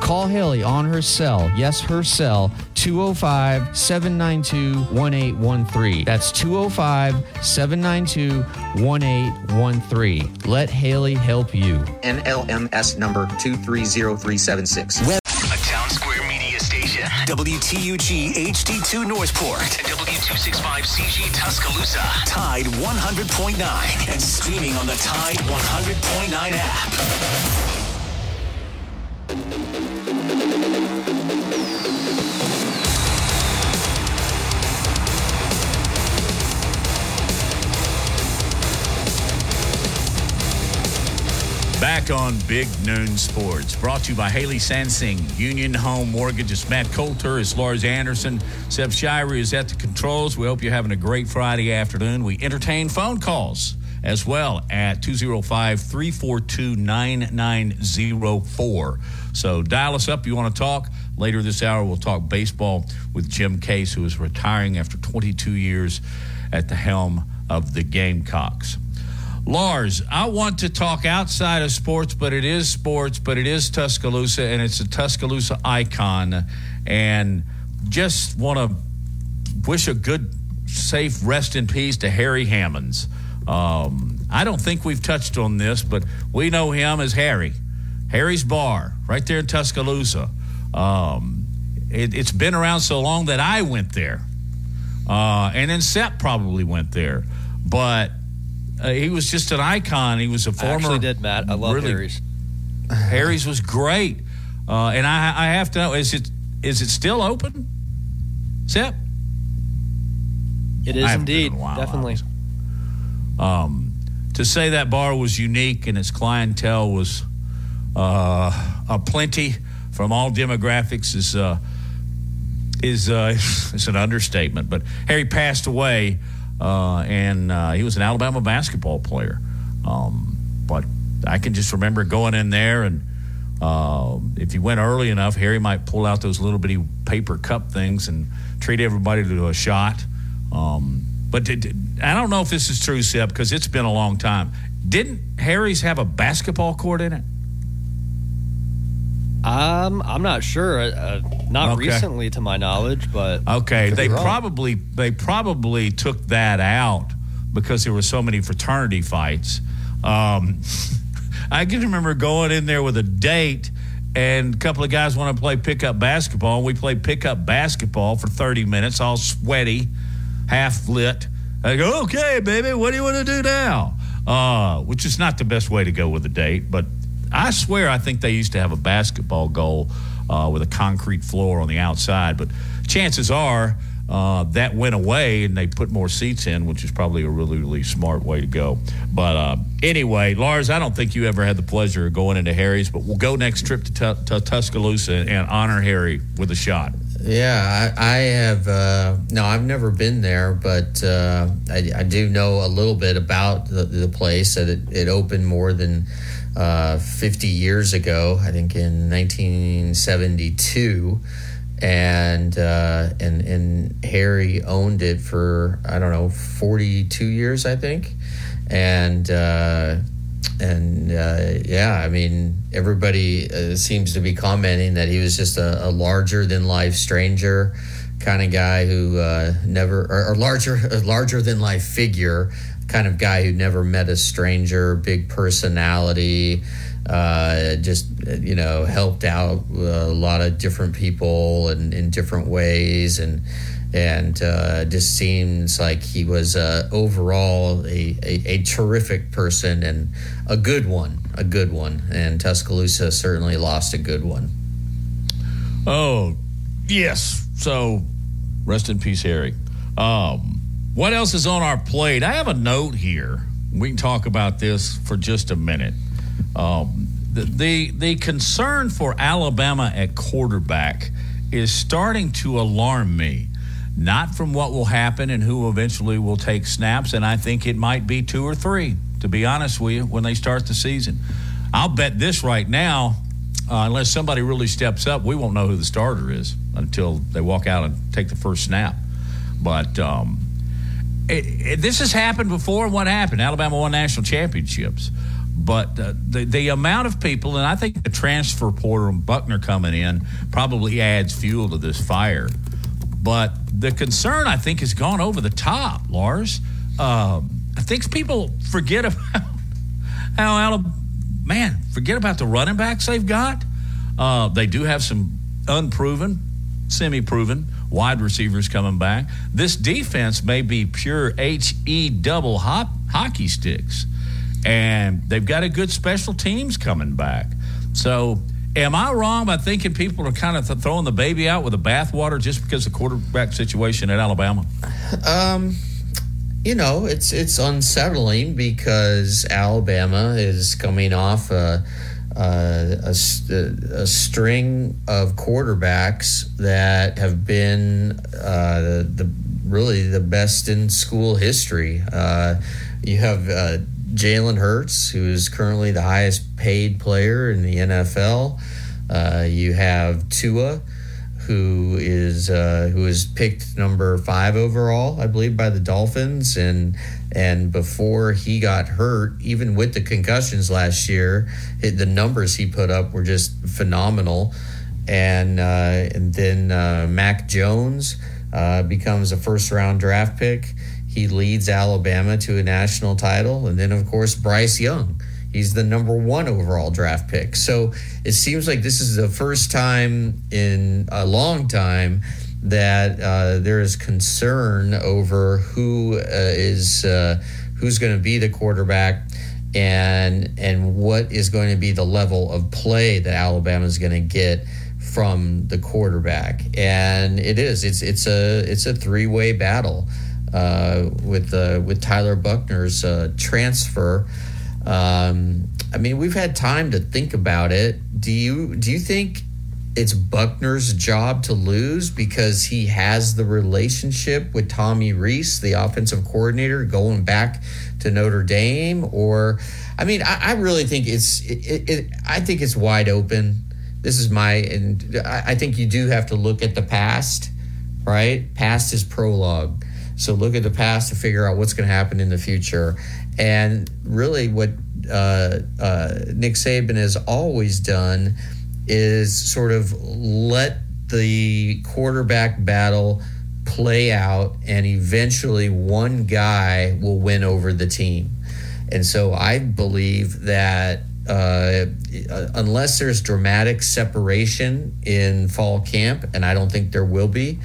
Call Haley on her cell, yes, her cell, 205 792 1813. That's 205 792 1813. Let Haley help you. NMLS number 230376. A town square media station. WTUG HD2 Northport. And W265CG Tuscaloosa. Tide 100.9. And streaming on the Tide 100.9 app. Back on Big Noon Sports, brought to you by Haley Sansing, Union Home Mortgage. It's Matt Coulter, it's Lars Anderson. Seb Shirey is at the controls. We hope you're having a great Friday afternoon. We entertain phone calls as well at 205 342 9904. So dial us up. You want to talk? Later this hour, we'll talk baseball with Jim Case, who is retiring after 22 years at the helm of the Gamecocks. Lars, I want to talk outside of sports, but it is sports, but it is Tuscaloosa, and it's a Tuscaloosa icon. And just want to wish a good, safe rest in peace to Harry Hammonds. Um, I don't think we've touched on this, but we know him as Harry. Harry's Bar, right there in Tuscaloosa. Um, it, has been around so long that I went there. Uh, and then Seb probably went there. But uh, he was just an icon. He was a former. I actually did, Matt. I love really, Harry's. Harry's was great, uh, and I, I have to know is it is it still open? Seb? It is indeed, definitely. Um, to say that bar was unique and its clientele was uh, a plenty from all demographics is uh, is uh, is an understatement. But Harry passed away uh, and uh, he was an Alabama basketball player. Um, but I can just remember going in there and uh, if you went early enough, Harry might pull out those little bitty paper cup things and treat everybody to a shot. Um, but did, I don't know if this is true, Seb, because it's been a long time. Didn't Harry's have a basketball court in it? Um, I'm not sure. Uh, not okay. recently, to my knowledge, but okay, they probably they probably took that out because there were so many fraternity fights. Um, I can remember going in there with a date, and a couple of guys want to play pickup basketball, and we played pickup basketball for 30 minutes, all sweaty, half lit. I go, okay, baby, what do you want to do now? Uh, which is not the best way to go with a date, but I swear I think they used to have a basketball goal uh, with a concrete floor on the outside, but chances are uh, that went away and they put more seats in, which is probably a really, really smart way to go. But uh, anyway, Lars, I don't think you ever had the pleasure of going into Harry's, but we'll go next trip to, t- to Tuscaloosa and honor Harry with a shot. Yeah, I, I have. Uh, no, I've never been there, but uh, I, I, do know a little bit about the, the place. That it, it opened more than uh, 50 years ago, I think in 1972 and uh, and and Harry owned it for I don't know forty two years I think, and uh, and uh, yeah I mean everybody uh, seems to be commenting that he was just a, a larger than life stranger kind of guy who uh, never or, or larger larger than life figure kind of guy who never met a stranger big personality uh, just you know helped out a lot of different people and in different ways and and uh, just seems like he was uh, overall a, a, a, terrific person and a good one, a good one. And Tuscaloosa certainly lost a good one. Oh, yes. So rest in peace, Harry. Um, what else is on our plate? I have a note here. We can talk about this for just a minute. Um, the, the, the concern for Alabama at quarterback is starting to alarm me. Not from what will happen and who eventually will take snaps, and I think it might be two or three, to be honest with you, when they start the season. I'll bet this right now, uh, unless somebody really steps up, we won't know who the starter is until they walk out and take the first snap. But um, it, it, this has happened before. And what happened? Alabama won national championships. But uh, the the amount of people, and I think the transfer portal and Buchner coming in probably adds fuel to this fire. But the concern, I think, has gone over the top, Lars. Um, I think people forget about how Alabama, man, forget about the running backs they've got. Uh, they do have some unproven, semi proven wide receivers coming back. This defense may be pure H E double hop, hockey sticks and they've got a good special teams coming back. So, am I wrong by thinking people are kind of throwing the baby out with the bathwater just because of the quarterback situation at Alabama? Um, you know, it's it's unsettling because Alabama is coming off a, a, a, a string of quarterbacks that have been uh, the, the, really the best in school history. Uh, you have uh, Jalen Hurts, who is currently the highest paid player in the NFL. Uh, you have Tua, who is uh, who is picked number five overall, I believe, by the Dolphins, and and before he got hurt, even with the concussions last year, it, the numbers he put up were just phenomenal. And uh, and then uh, Mac Jones uh, becomes a first round draft pick. He leads Alabama to a national title. And then, of course, Bryce Young. He's the number one overall draft pick. So it seems like this is the first time in a long time that uh, there is concern over who uh, is uh, who's going to be the quarterback and and what is going to be the level of play that Alabama is going to get from the quarterback. And it is it's it's a it's a three way battle uh, with uh, with Tyler Buchner's uh, transfer. Um, I mean, we've had time to think about it. Do you do you think it's Buchner's job to lose because he has the relationship with Tommy Rees, the offensive coordinator, going back to Notre Dame? Or, I mean, I, I really think it's, it, it, I think it's wide open. This is my, and I, I think you do have to look at the past, right? Past is prologue. So look at the past to figure out what's going to happen in the future. And really, what uh, uh, Nick Saban has always done is sort of let the quarterback battle play out, and eventually one guy will win over the team. And so I believe that uh, unless there's dramatic separation in fall camp, and I don't think there will be,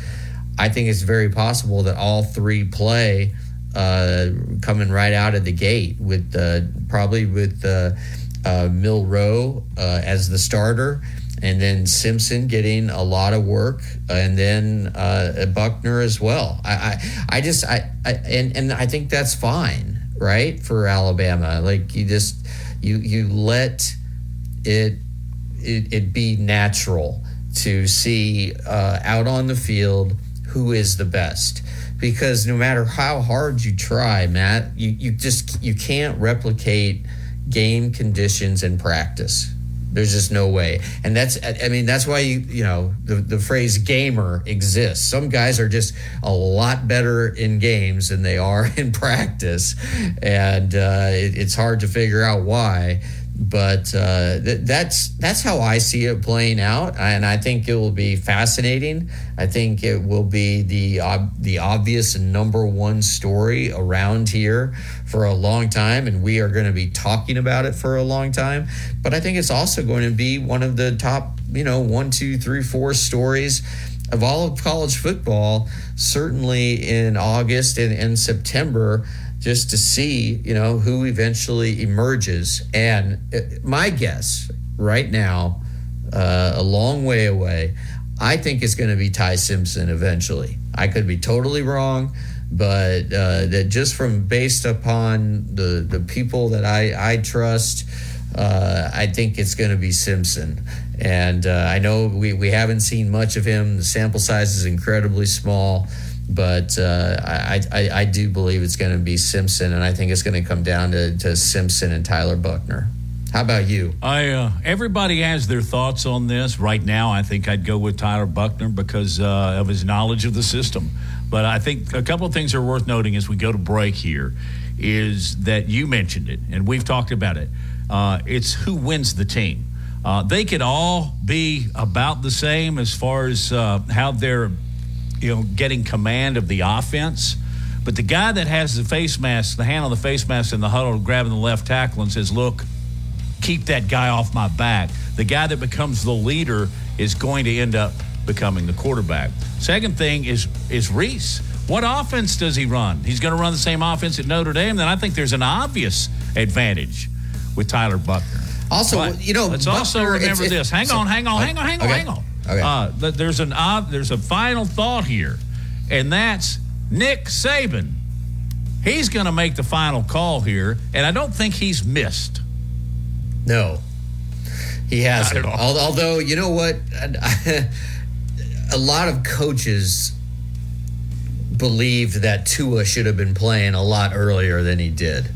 I think it's very possible that all three play uh, coming right out of the gate with uh, probably with uh, Milroe uh, as the starter, and then Simpson getting a lot of work, and then uh, Buchner as well. I, I, I just, I, I, and and I think that's fine, right, for Alabama. Like you just, you you let it it, it be natural to see uh, out on the field who is the best because no matter how hard you try matt you, you just you can't replicate game conditions and practice. There's just no way. And that's, I mean, that's why you, you know, the, the phrase gamer exists. Some guys are just a lot better in games than they are in practice. And uh, it, it's hard to figure out why but uh, th- that's that's how I see it playing out, and I think it will be fascinating. I think it will be the ob- the obvious number one story around here for a long time, and we are going to be talking about it for a long time. But I think it's also going to be one of the top, you know, one, two, three, four stories of all of college football. Certainly in August and, and September just to see, you know, who eventually emerges. And uh, my guess right now, uh, a long way away, I think it's going to be Ty Simpson eventually. I could be totally wrong, but uh, that just from based upon the the people that I I trust, uh, I think it's going to be Simpson. And uh, I know we, we haven't seen much of him. The sample size is incredibly small but uh, I, I, I do believe it's going to be Simpson, and I think it's going to come down to, to Simpson and Tyler Buchner. How about you? I uh, everybody has their thoughts on this. Right now, I think I'd go with Tyler Buchner because uh, of his knowledge of the system. But I think a couple of things are worth noting as we go to break here is that you mentioned it, and we've talked about it. Uh, it's who wins the team. Uh, they could all be about the same as far as uh, how they're you know, getting command of the offense. But the guy that has the face mask, the hand on the face mask in the huddle, grabbing the left tackle and says, Look, keep that guy off my back. The guy that becomes the leader is going to end up becoming the quarterback. Second thing is is Rees. What offense does he run? He's going to run the same offense at Notre Dame. Then I think there's an obvious advantage with Tyler Buchner. Also, but you know, let's Buchner, also remember it's, this. Hang on, hang on, hang on, hang on, okay. hang on. Okay. Uh, there's an uh, there's a final thought here, and that's Nick Saban. He's going to make the final call here, and I don't think he's missed. No, he hasn't. Although you know what, a lot of coaches believed that Tua should have been playing a lot earlier than he did.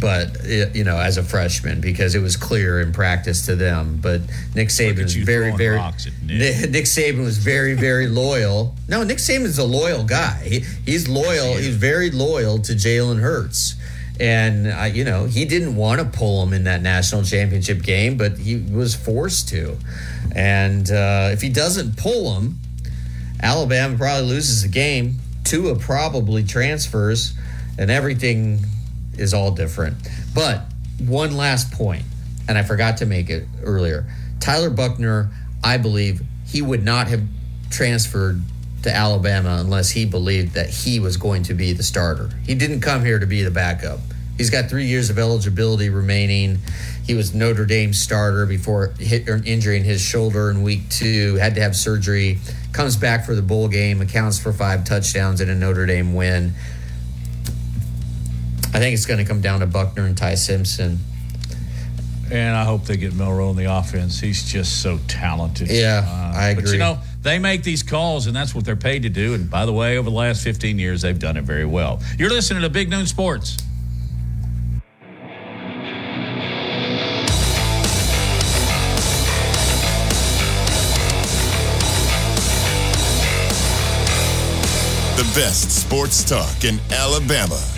But you know, as a freshman, because it was clear in practice to them. But Nick Saban was very, very. Nick. Nick Saban was very, very loyal. No, Nick Saban's a loyal guy. He, he's loyal. He's very loyal to Jalen Hurts. And, uh, you know, he didn't want to pull him in that national championship game, but he was forced to. And uh, if he doesn't pull him, Alabama probably loses the game. Tua probably transfers, and everything is all different. But one last point, and I forgot to make it earlier. Tyler Buchner, I believe he would not have transferred to Alabama unless he believed that he was going to be the starter. He didn't come here to be the backup. He's got three years of eligibility remaining. He was Notre Dame starter before injuring his shoulder in week two. Had to have surgery. Comes back for the bowl game. Accounts for five touchdowns in a Notre Dame win. I think it's going to come down to Buchner and Ty Simpson. And I hope they get Milroe in the offense. He's just so talented. Yeah, uh, I agree. But you know, they make these calls, and that's what they're paid to do. And by the way, over the last 15 years, they've done it very well. You're listening to Big Noon Sports. The best sports talk in Alabama.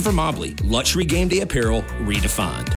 Christopher Mobley, luxury game day apparel redefined.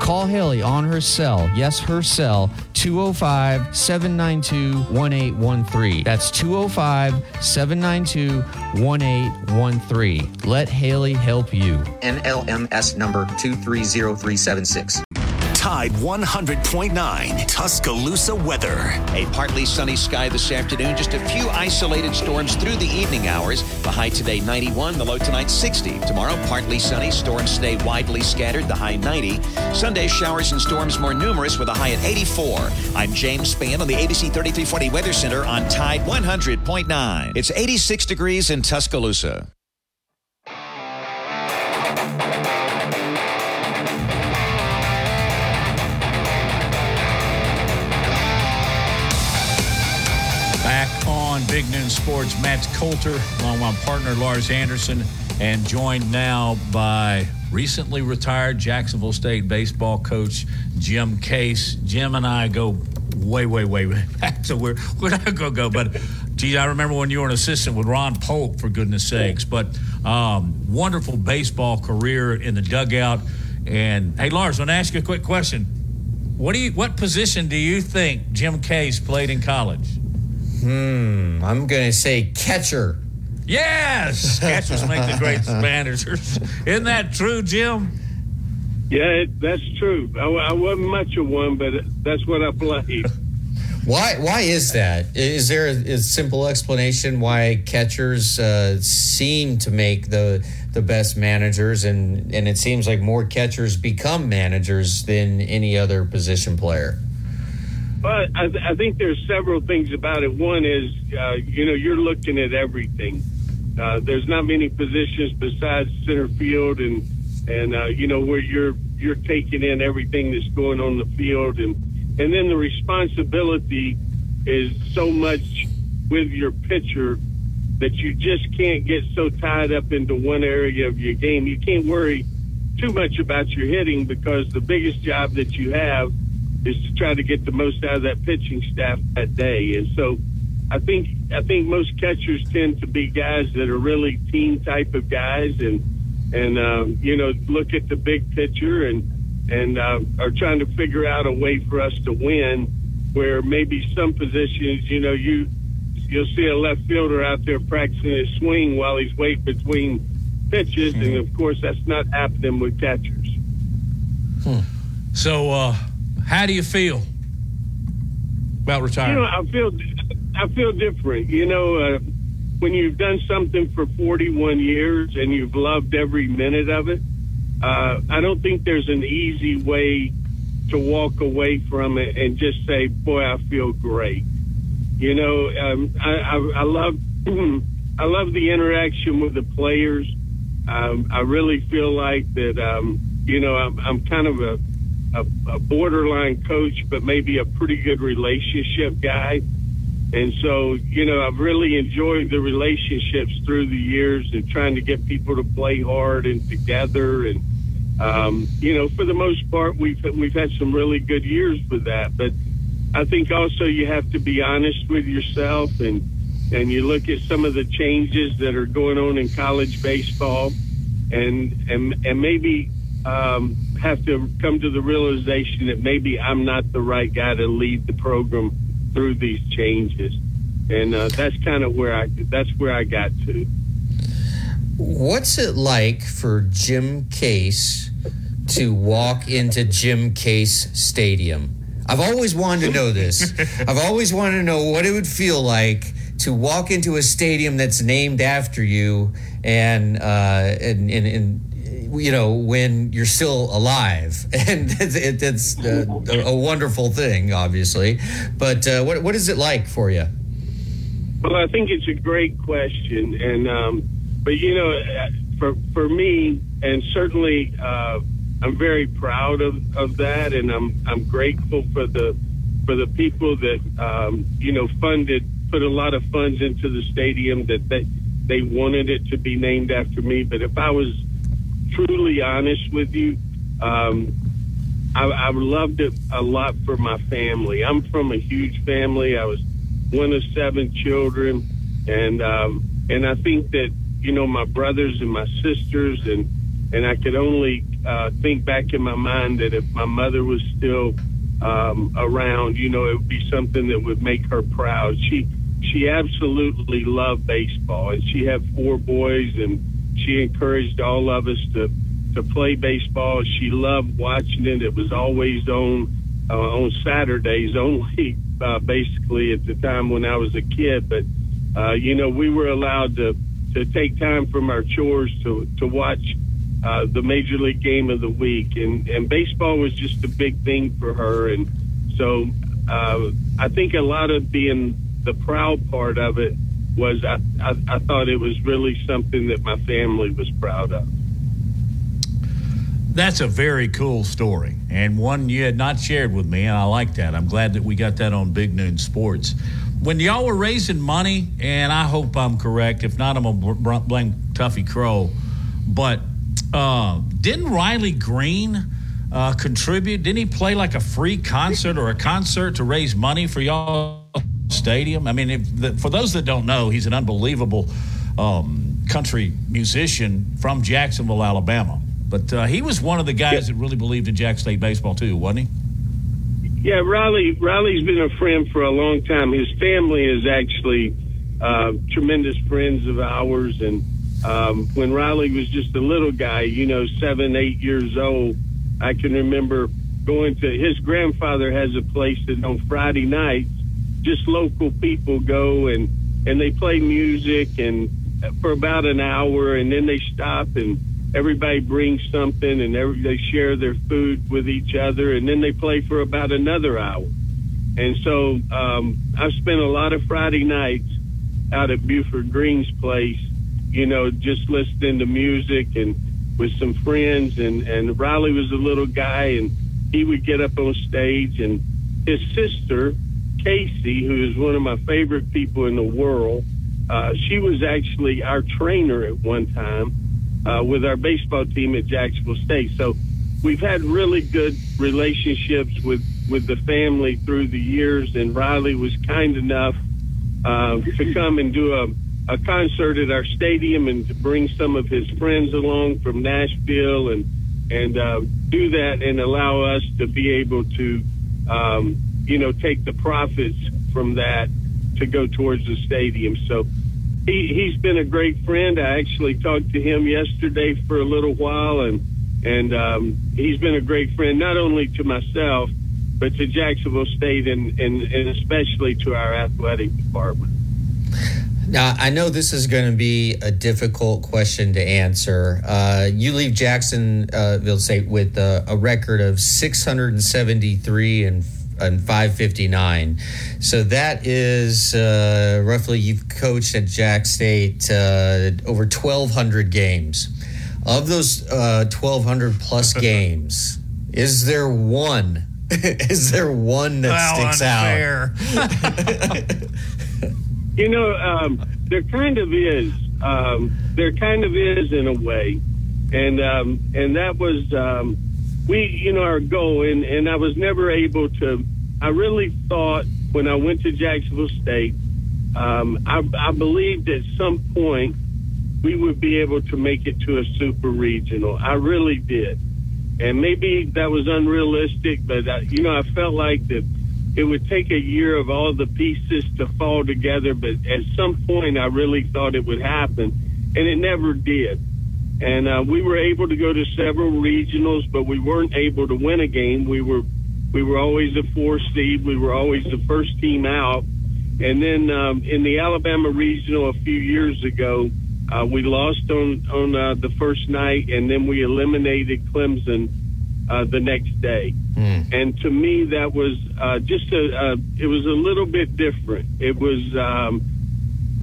Call Haley on her cell, yes, her cell, 205 792 1813. That's 205 792 1813. Let Haley help you. NMLS number 230376. Tide 100.9 Tuscaloosa weather. A partly sunny sky this afternoon. Just a few isolated storms through the evening hours. The high today 91, the low tonight 60. Tomorrow partly sunny. Storms stay widely scattered. The high 90. Sunday showers and storms more numerous with a high at 84. I'm James Spann on the ABC 3340 Weather Center on Tide 100.9. It's 86 degrees in Tuscaloosa. Big Noon Sports. Matt Coulter, along with my partner Lars Anderson, and joined now by recently retired Jacksonville State baseball coach Jim Case. Jim and I go way, way, way back, so we're we're not going to go. But geez, I remember when you were an assistant with Ron Polk, for goodness sakes. But um, wonderful baseball career in the dugout. And hey, Lars, I want to ask you a quick question. What do you? What position do you think Jim Case played in college? Hmm, I'm going to say catcher. Yes, catchers make the great managers. Isn't that true, Jim? Yeah, it, that's true. I, I, wasn't much of one, but that's what I played. why? Why is that? Is there a, a simple explanation why catchers uh, seem to make the the best managers, and and it seems like more catchers become managers than any other position player? But I, th- I think there's several things about it. One is, uh, you know, you're looking at everything. Uh, there's not many positions besides center field, and and uh, you know where you're you're taking in everything that's going on the field, and and then the responsibility is so much with your pitcher that you just can't get so tied up into one area of your game. You can't worry too much about your hitting because the biggest job that you have is to try to get the most out of that pitching staff that day. And so I think I think most catchers tend to be guys that are really team type of guys and and um, you know look at the big picture and and uh, are trying to figure out a way for us to win. Where maybe some positions, you know, you you'll see a left fielder out there practicing his swing while he's waiting between pitches, mm-hmm. and of course that's not happening with catchers. Hmm. So. uh how do you feel about retiring? You know, I feel I feel different. You know, uh, when you've done something for 41 years and you've loved every minute of it, uh, I don't think there's an easy way to walk away from it and just say, "Boy, I feel great." You know, um, I, I, I love I love the interaction with the players. Um, I really feel like that. Um, you know, I'm, I'm kind of a a, a borderline coach, but maybe a pretty good relationship guy. And so, you know, I've really enjoyed the relationships through the years and trying to get people to play hard and together. And um, you know, for the most part, we've we've had some really good years with that. But I think also you have to be honest with yourself and and you look at some of the changes that are going on in college baseball, and and and maybe um, have to come to the realization that maybe I'm not the right guy to lead the program through these changes, and uh, that's kind of where I that's where I got to. What's it like for Jim Case to walk into Jim Case Stadium? I've always wanted to know this. I've always wanted to know what it would feel like to walk into a stadium that's named after you and uh, and, and, and you know when you're still alive. And it, it's a, a, wonderful thing obviously. But uh, what, what is it like for you? Well i think it's a great question. And um, but you know for for me and certainly uh, i'm very proud of, of that. And i'm i'm grateful for the for the people that um, you know funded put a lot of funds into the stadium that they, they wanted it to be named after me. But if I was truly honest with you, um, I, I loved it a lot for my family. I'm from a huge family. I was one of seven children, and um, and I think that you know my brothers and my sisters, and and I could only uh, think back in my mind that if my mother was still um, around, you know, it would be something that would make her proud. She she absolutely loved baseball, and she had four boys, and she encouraged all of us to to play baseball. She loved watching it. It was always on uh, on Saturdays only, uh, basically at the time when I was a kid. But uh, you know, we were allowed to to take time from our chores to to watch uh, the major league game of the week, and and baseball was just a big thing for her, and so uh, I think a lot of being the proud part of it was I, I, I thought it was really something that my family was proud of. That's a very cool story and one you had not shared with me, and I like that. I'm glad that we got that on Big Noon Sports. When y'all were raising money, and I hope I'm correct. If not, I'm gonna blame Tuffy Crow. But uh, didn't Riley Green uh, contribute? Didn't he play like a free concert or a concert to raise money for y'all stadium. I mean, the, for those that don't know, he's an unbelievable um, country musician from Jacksonville, Alabama. But uh, he was one of the guys that really believed in Jack State baseball too, wasn't he? Yeah, Riley. Riley's been a friend for a long time. His family is actually uh, tremendous friends of ours. And um, when Riley was just a little guy, you know, seven, eight years old, I can remember going to his grandfather has a place that on Friday nights just local people go and and they play music and for about an hour and then they stop and everybody brings something and every, they share their food with each other and then they play for about another hour and so um, I've spent a lot of Friday nights out at Buford Green's place, you know, just listening to music and with some friends. And, and Riley was a little guy and he would get up on stage and his sister Casey, who is one of my favorite people in the world. Uh, she was actually our trainer at one time uh, with our baseball team at Jacksonville State. So we've had really good relationships with, with the family through the years. And Riley was kind enough uh, to come and do a, a concert at our stadium and to bring some of his friends along from Nashville and and uh, do that and allow us to be able to um, you know, take the profits from that to go towards the stadium. So he, he's been a great friend. I actually talked to him yesterday for a little while, and and um, he's been a great friend not only to myself but to Jacksonville State and, and, and especially to our athletic department. Now, I know this is going to be a difficult question to answer. Uh, you leave Jacksonville State with a, a record of 673 and and 559. So that is uh, roughly you've coached at Jack State uh, over 1,200 games. Of those uh, 1,200 plus games, is there one? is there one that well, sticks unfair. out? you know, um, there kind of is. Um, there kind of is in a way. and um, and that was um, we, you know, our goal. And and I was never able to. I really thought when I went to Jacksonville State, um, I, I believed at some point we would be able to make it to a super regional. I really did. And maybe that was unrealistic, but I, you know, I felt like that it would take a year of all the pieces to fall together. But at some point, I really thought it would happen, and it never did. And uh, we were able to go to several regionals, but we weren't able to win a game. We were we were always a four seed. We were always the first team out. And then um, in the Alabama regional a few years ago, uh, we lost on on uh, the first night, and then we eliminated Clemson uh, the next day. Mm. And to me, that was uh, just a. Uh, it was a little bit different. It was. Um,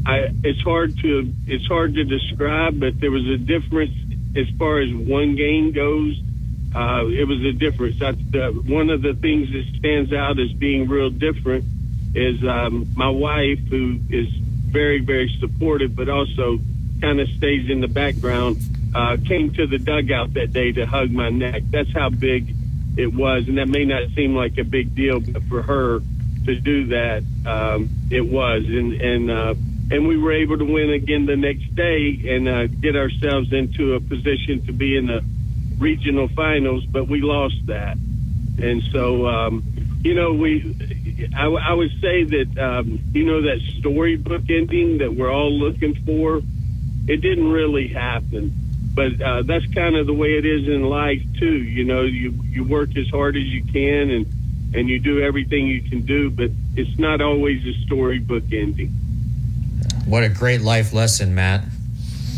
I, it's hard to it's hard to describe, but there was a difference as far as one game goes. Uh, it was a difference. The, one of the things that stands out as being real different is um, my wife, who is very very supportive, but also kind of stays in the background, uh, came to the dugout that day to hug my neck. That's how big it was. And that may not seem like a big deal, but for her to do that, um, it was. And, and, uh, and we were able to win again the next day and uh, get ourselves into a position to be in the regional finals, but we lost that. And so, um, you know, we, I, I would say that, um, you know, that storybook ending that we're all looking for, it didn't really happen. But uh, that's kind of the way it is in life too. You know, you you work as hard as you can and and you do everything you can do, but it's not always a storybook ending. What a great life lesson, Matt.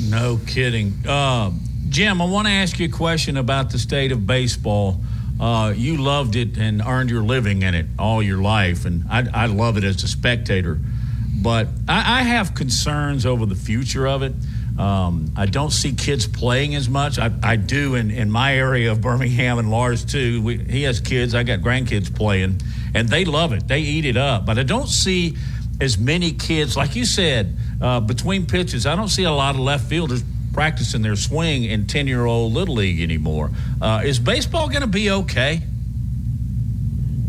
No kidding. Uh, Jim, I want to ask you a question about the state of baseball. Uh, you loved it and earned your living in it all your life, and I, I love it as a spectator. But I, I have concerns over the future of it. Um, I don't see kids playing as much. I, I do in, in my area of Birmingham and Lars too. We, he has kids. I got grandkids playing, and they love it. They eat it up. But I don't see as many kids, like you said, uh, between pitches. I don't see a lot of left fielders practicing their swing in ten year old little league anymore. Uh, is baseball going to be okay?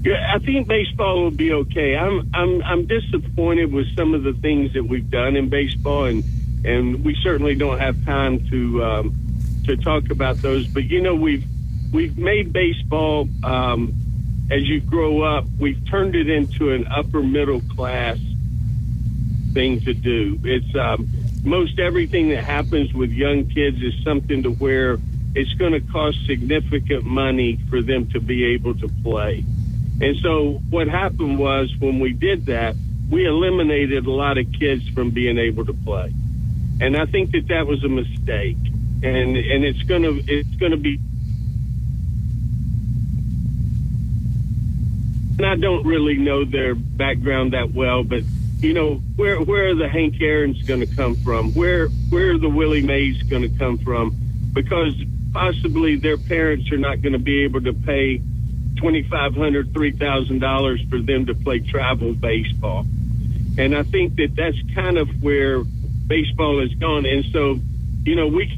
Yeah, I think baseball will be okay. I'm I'm I'm disappointed with some of the things that we've done in baseball and and we certainly don't have time to um, to talk about those. But you know, we've we've made baseball um, as you grow up. We've turned it into an upper middle class thing to do. It's um, most everything that happens with young kids is something to where it's going to cost significant money for them to be able to play. And so what happened was when we did that, we eliminated a lot of kids from being able to play and I think that that was a mistake, and and it's gonna it's gonna be. And I don't really know their background that well, but you know where where are the Hank Aaron's going to come from? Where where are the Willie Mays going to come from? Because possibly their parents are not going to be able to pay twenty five hundred, three thousand dollars for them to play travel baseball, and I think that that's kind of where baseball is gone. And so, you know, we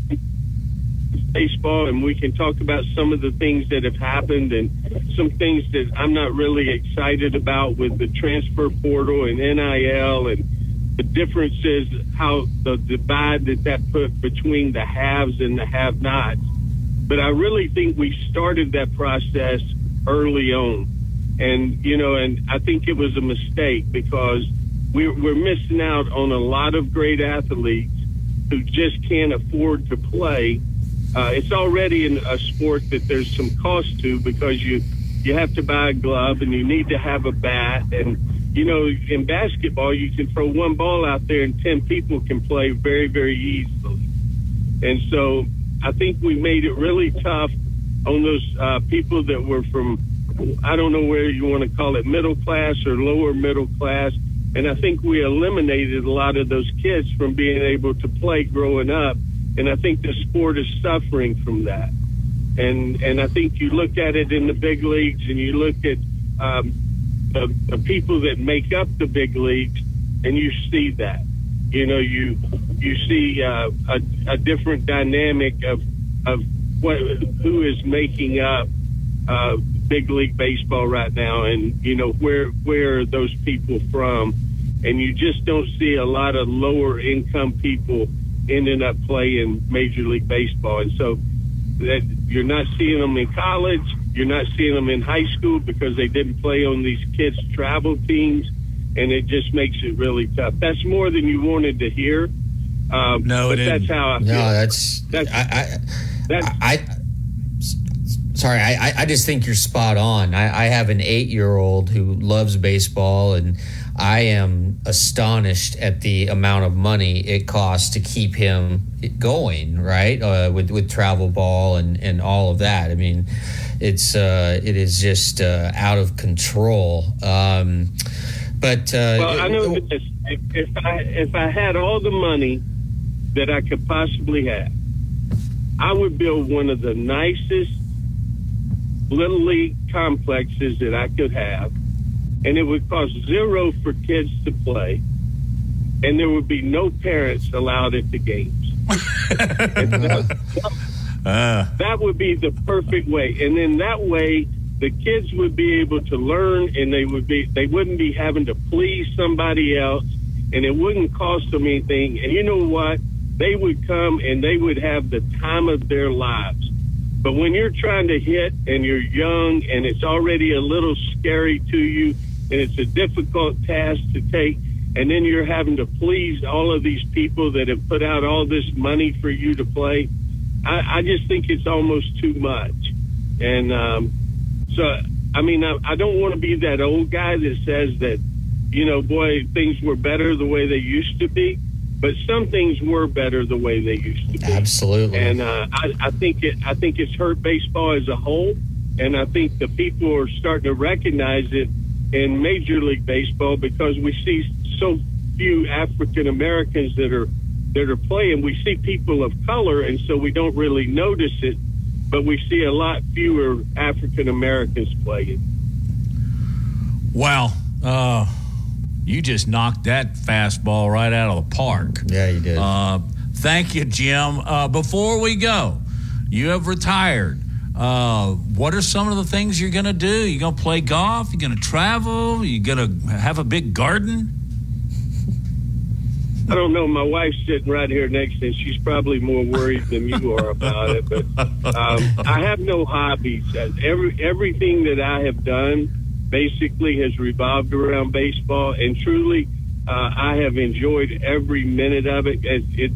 baseball and we can talk about some of the things that have happened and some things that I'm not really excited about with the transfer portal and NIL and the differences, how the divide that that put between the haves and the have nots. But I really think we started that process early on. And, you know, and I think it was a mistake because – we're, we're missing out on a lot of great athletes who just can't afford to play. Uh, it's already in a sport that there's some cost to because you you have to buy a glove and you need to have a bat. And you know in basketball you can throw one ball out there and 10 people can play very very easily. And so i think we made it really tough on those uh, people that were from i don't know where you want to call it middle class or lower middle class. And I think we eliminated a lot of those kids from being able to play growing up. And I think the sport is suffering from that. And and I think you look at it in the big leagues and you look at um, the, the people that make up the big leagues and you see that. You know, you you see uh, a, a different dynamic of of what who is making up uh, big league baseball right now, and you know where where are those people from, and you just don't see a lot of lower income people ending up playing Major League Baseball, and so that you're not seeing them in college, you're not seeing them in high school because they didn't play on these kids' travel teams, and it just makes it really tough. That's more than you wanted to hear. Um, no, but it that's how I feel. No, that's That's- I. I That's I sorry, I, I- I just think you're spot on. I, I have an eight year old who loves baseball, and I am astonished at the amount of money it costs to keep him going, right? Uh, with with travel ball and and all of that. I mean, it's uh, it is just uh, out of control. Um, but uh, Well, I know this. If, if I if I had all the money that I could possibly have, I would build one of the nicest little league complexes that I could have, and it would cost zero for kids to play, and there would be no parents allowed at the games. Uh, That would be the perfect way. And then that way the kids would be able to learn and they would be they wouldn't be having to please somebody else and it wouldn't cost them anything. And you know what? They would come and they would have the time of their lives. But when you're trying to hit and you're young and it's already a little scary to you and it's a difficult task to take and then you're having to please all of these people that have put out all this money for you to play. I, I just think it's almost too much. And um, so, I mean, I, I don't want to be that old guy that says that, you know, boy, things were better the way they used to be. But some things were better the way they used to be. Absolutely. And uh, I, I think it. I think it's hurt baseball as a whole, and I think the people are starting to recognize it in Major League Baseball because we see so few African Americans that are that are playing. We see people of color, and so we don't really notice it, but we see a lot fewer African Americans playing. wow. Uh, you just knocked that fastball right out of the park. Yeah, you did. Uh, thank you, Jim. Uh, before we go, you have retired. Uh, what are some of the things you're going to do? You going to play golf? You going to travel? You going to have a big garden? I don't know. My wife's sitting right here next to me. She's probably more worried than you are about it. But um, I have no hobbies. Uh, Every everything that I have done basically has revolved around baseball, and truly, uh, I have enjoyed every minute of it. It, it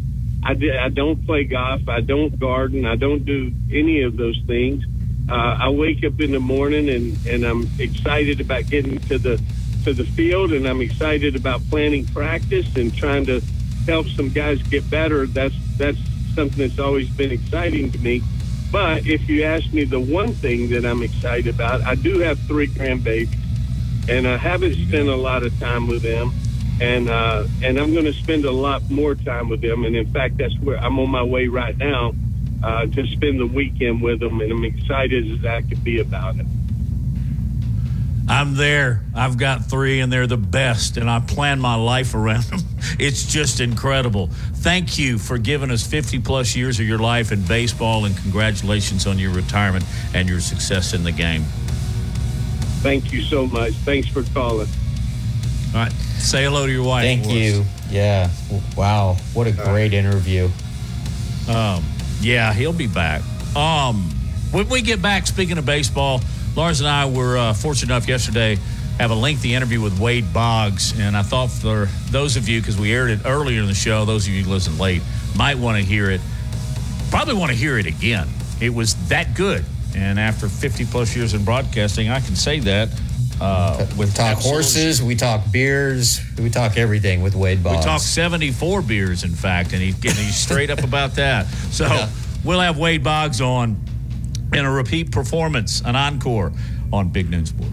I, don't play golf. I don't garden. I don't do any of those things. Uh, I wake up in the morning and, and I'm excited about getting to the to the field, and I'm excited about planning practice and trying to help some guys get better. That's that's something that's always been exciting to me. But if you ask me the one thing that I'm excited about, I do have three grandbabies, and I haven't spent a lot of time with them, and uh, and I'm going to spend a lot more time with them. And in fact, that's where I'm on my way right now uh, to spend the weekend with them, and I'm excited as I could be about it. I'm there. I've got three, and they're the best, and I plan my life around them. It's just incredible. Thank you for giving us 50 plus years of your life in baseball, and congratulations on your retirement and your success in the game. Thank you so much. Thanks for calling. All right. Say hello to your wife. Thank you. Yeah. Wow. What a great interview. Um, yeah, he'll be back. Um, when we get back, speaking of baseball, Lars and I were uh, fortunate enough yesterday have a lengthy interview with Wade Boggs, and I thought for those of you, because we aired it earlier in the show, those of you who listen late might want to hear it. Probably want to hear it again. It was that good, and after 50 plus years in broadcasting, I can say that. Uh, We talk absolute- horses, we talk beers, we talk everything with Wade Boggs. We talk 74 beers, in fact, and, he, and he's straight up about that. So Yeah. we'll have Wade Boggs on in a repeat performance, an encore on Big Noon Sports.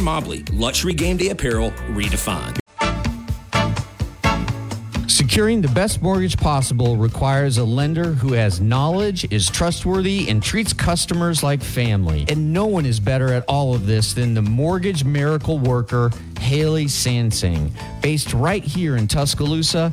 Mobley, luxury game day apparel redefined. Securing the best mortgage possible requires a lender who has knowledge, is trustworthy, and treats customers like family. And no one is better at all of this than the mortgage miracle worker, Haley Sansing. Based right here in Tuscaloosa,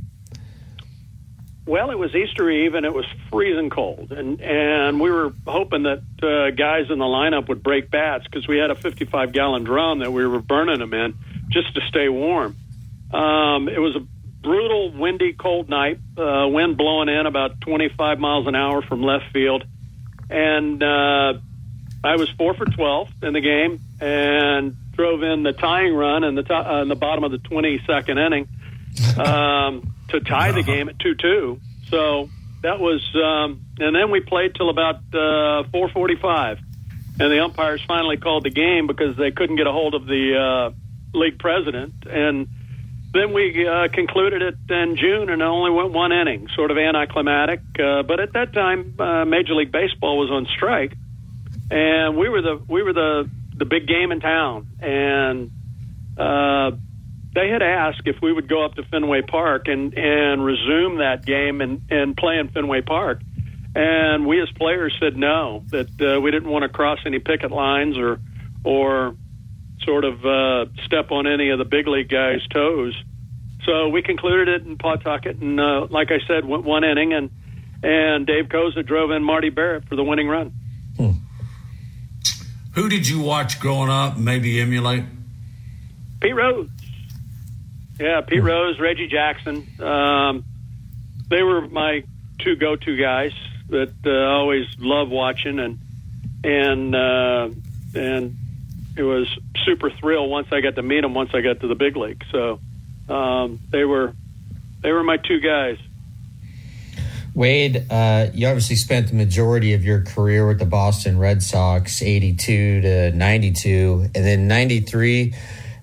Well, it was Easter Eve and it was freezing cold, and and we were hoping that uh, guys in the lineup would break bats because we had a 55 gallon drum that we were burning them in just to stay warm. Um, it was a brutal, windy, cold night. Uh, wind blowing in about 25 miles an hour from left field, and uh, I was four for 12 in the game and drove in the tying run in the to- uh, in the bottom of the 22nd inning um, to tie the game at 2-2. So that was, um, and then we played till about uh, 4:45, and the umpires finally called the game because they couldn't get a hold of the uh, league president. And then we uh, concluded it in June and it only went one inning, sort of anticlimactic. Uh, but at that time, uh, Major League Baseball was on strike, and we were the we were the the big game in town, and uh, they had asked if we would go up to Fenway Park and and resume that game and and play in Fenway Park. And we as players said no, that uh, we didn't want to cross any picket lines or or sort of uh, step on any of the big league guys' toes. So we concluded it in Pawtucket, and uh, like I said, went one inning, and and Dave Koza drove in Marty Barrett for the winning run. Who did you watch growing up? Maybe emulate. Pete Rose, yeah, Pete Rose, Reggie Jackson. Um, they were my two go-to guys that uh, I always loved watching, and and uh, and it was super thrill once I got to meet them. Once I got to the big league, so um, they were they were my two guys. Wade, uh, you obviously spent the majority of your career with the Boston Red Sox, 82 to 92. And then 93,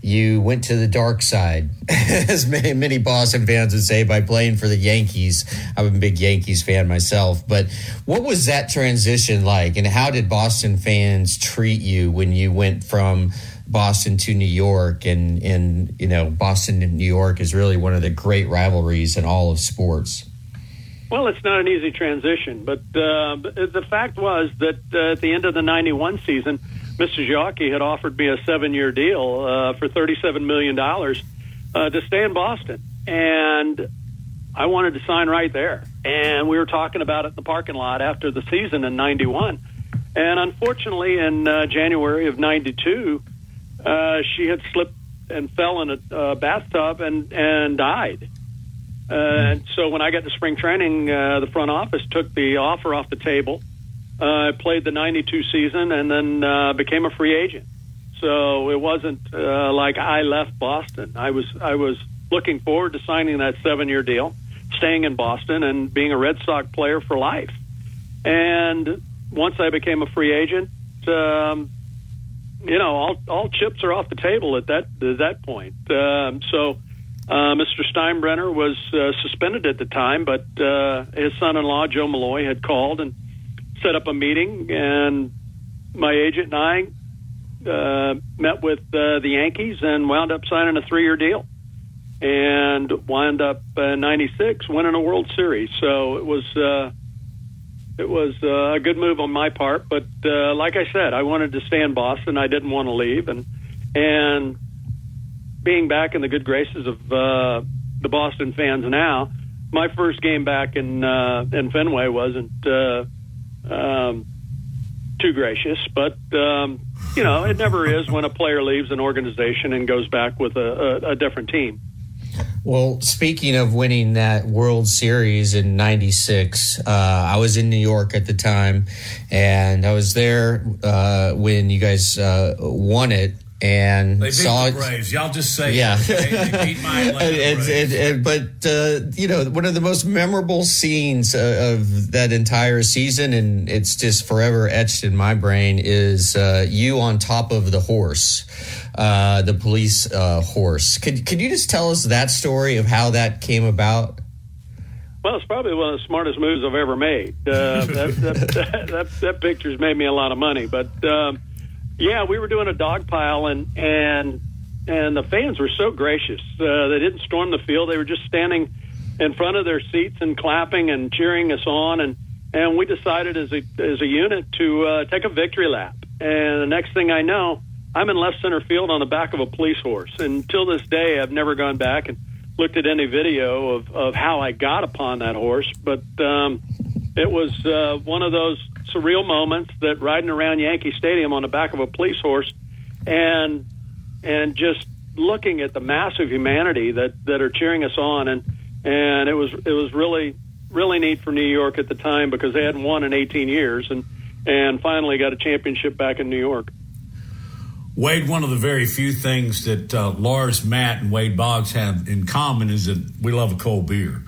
you went to the dark side, as many, many Boston fans would say, by playing for the Yankees. I'm a big Yankees fan myself. But what was that transition like? And how did Boston fans treat you when you went from Boston to New York? And, and you know, Boston and New York is really one of the great rivalries in all of sports. Well, it's not an easy transition, but uh, the fact was that uh, at the end of the '91 season, Mr. Yawkey had offered me a seven-year deal uh, for $37 million uh, to stay in Boston, and I wanted to sign right there. And we were talking about it in the parking lot after the season in '91, and unfortunately, in uh, January of '92, uh, she had slipped and fell in a uh, bathtub and and died. Uh, and so when I got to spring training, uh, the front office took the offer off the table. Uh, I played the 92 season and then uh, became a free agent. So it wasn't uh, like I left Boston. I was I was looking forward to signing that seven year deal, staying in Boston and being a Red Sox player for life. And once I became a free agent, um, you know, all all chips are off the table at that at that point. Um, so uh, Mr. Steinbrenner was uh, suspended at the time, but uh, his son-in-law Joe Molloy had called and set up a meeting, and my agent and I uh, met with uh, the Yankees and wound up signing a three-year deal, and wound up in '96 winning a World Series. So it was uh, it was uh, a good move on my part. But uh, like I said, I wanted to stay in Boston. I didn't want to leave, and and being back in the good graces of uh, the Boston fans now, my first game back in uh, in Fenway wasn't uh, um, too gracious, but um, you know it never is when a player leaves an organization and goes back with a, a, a different team. Well, speaking of winning that World Series in '96, uh, I was in New York at the time, and I was there uh, when you guys uh, won it and They beat saw the it. Braves. Y'all just say, Yeah. it, okay? They beat my And- and- Braves. and- and- but uh, you know, one of the most memorable scenes uh, of that entire season, and it's just forever etched in my brain, is uh, you on top of the horse, uh, the police uh, horse. Could could you just tell us that story of how that came about? Well, it's probably one of the smartest moves I've ever made. Uh, that, that, that, that, that picture's made me a lot of money. But um, yeah, we were doing a dog pile, and and and the fans were so gracious. Uh, they didn't storm the field; they were just standing in front of their seats and clapping and cheering us on. And and we decided as a as a unit to uh, take a victory lap. And the next thing I know, I'm in left center field on the back of a police horse. And till this day, I've never gone back and looked at any video of, of how I got upon that horse, but um, it was uh, one of those surreal moments that riding around Yankee Stadium on the back of a police horse, and and just looking at the massive humanity that that are cheering us on, and and it was it was really really neat for New York at the time because they hadn't won in 18 years, and and finally got a championship back in New York. Wade, one of the very few things that uh, Lars, Matt, and Wade Boggs have in common is that we love a cold beer.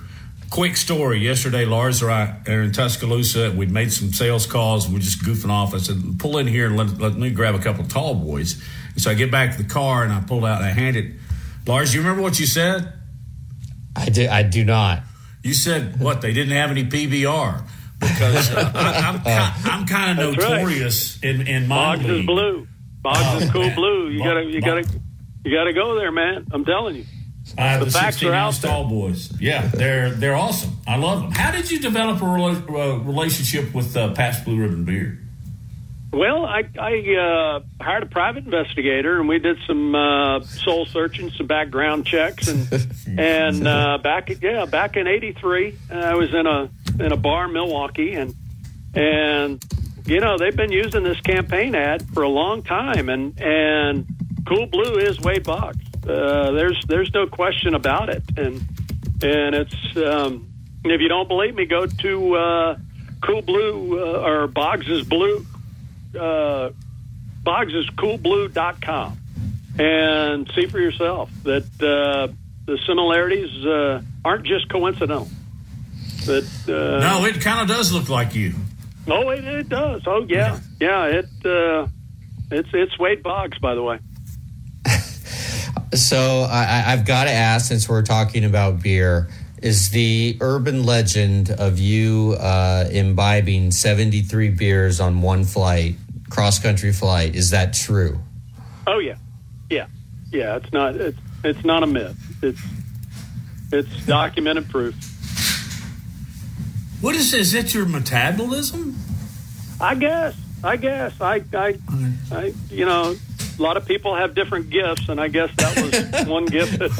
Quick story. Yesterday, Lars and I are in Tuscaloosa. We'd made some sales calls. And we're just goofing off. I said, pull in here and let, let me grab a couple of tall boys. And so I get back to the car and I pulled out and I handed Lars, you remember what you said? I do. I do not. You said what? They didn't have any PBR because uh, I, I'm, I'm kind of That's right. notorious in in my Boggs is blue. Boggs Oh, is cool man. blue. You Bo- gotta, you Bo- gotta, you gotta go there, man. I'm telling you. I have The the, facts 16 are out ounce there. tall boys. Yeah, they're they're awesome. I love them. How did you develop a rela- uh, relationship with uh, Pabst Blue Ribbon Beer? Well, I, I uh, hired a private investigator, and we did some uh, soul searching, some background checks, and and uh, back yeah, back in '83, I was in a in a bar in Milwaukee, and and you know they've been using this campaign ad for a long time, and and Cool Blue is Wade Boggs. Uh, there's there's no question about it, and and it's um, if you don't believe me, go to uh, Cool Blue uh, or Boggs's Blue uh, boggsiscoolblue.com and see for yourself that uh, the similarities uh, aren't just coincidental. That uh, no, it kind of does look like you. oh, it, it does. Oh, yeah, yeah. It uh, it's it's Wade Boggs, by the way. So I, I- I've got to ask, since we're talking about beer, is the urban legend of you uh, imbibing seventy three beers on one flight, cross country flight, is that true? Oh yeah, yeah, yeah. It's not it's it's not a myth. It's it's documented proof. What is is that your metabolism? I guess. I guess. I, I, I, you know, a lot of people have different gifts, and I guess that was one gift that,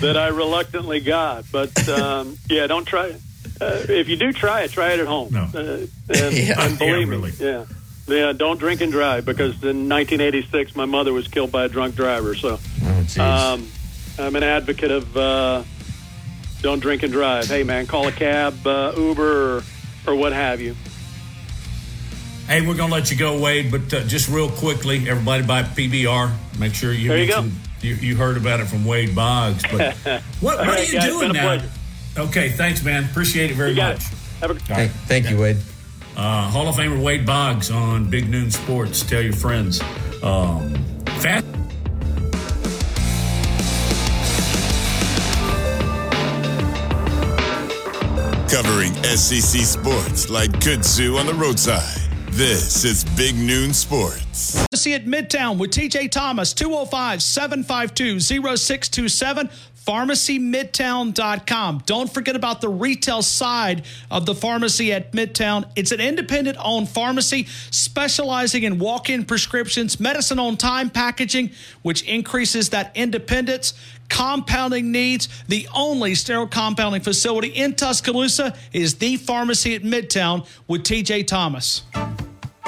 that I reluctantly got. But um, yeah, don't try it. Uh, if you do try it, try it at home. No. Uh, and, Yeah. and believe Yeah, me, yeah. Yeah, don't drink and drive because in 1986 my mother was killed by a drunk driver. So Oh, um, I'm an advocate of uh, don't drink and drive. Hey, man, call a cab, uh, Uber, or, or what have you. Hey, we're gonna let you go, Wade, but uh, just real quickly, everybody buy PBR. Make sure you There you go. you, you heard about it from Wade Boggs. But what, what right, are you guys, doing now? Okay, thanks, man. Appreciate it very You much. it. Have a Thank, thank you, Wade. Uh, Hall of Famer Wade Boggs on Big Noon Sports. Tell your friends. Um, fast. Covering SEC sports like kudzu on the roadside. This is Big Noon Sports. See at Midtown with TJ Thomas, 205 752 0627. pharmacymidtown.com. Don't forget about the retail side of the pharmacy at Midtown. It's an independent owned pharmacy specializing in walk in prescriptions, medicine on time packaging, which increases that independence. Compounding needs. The only sterile compounding facility in Tuscaloosa is the pharmacy at Midtown with TJ Thomas.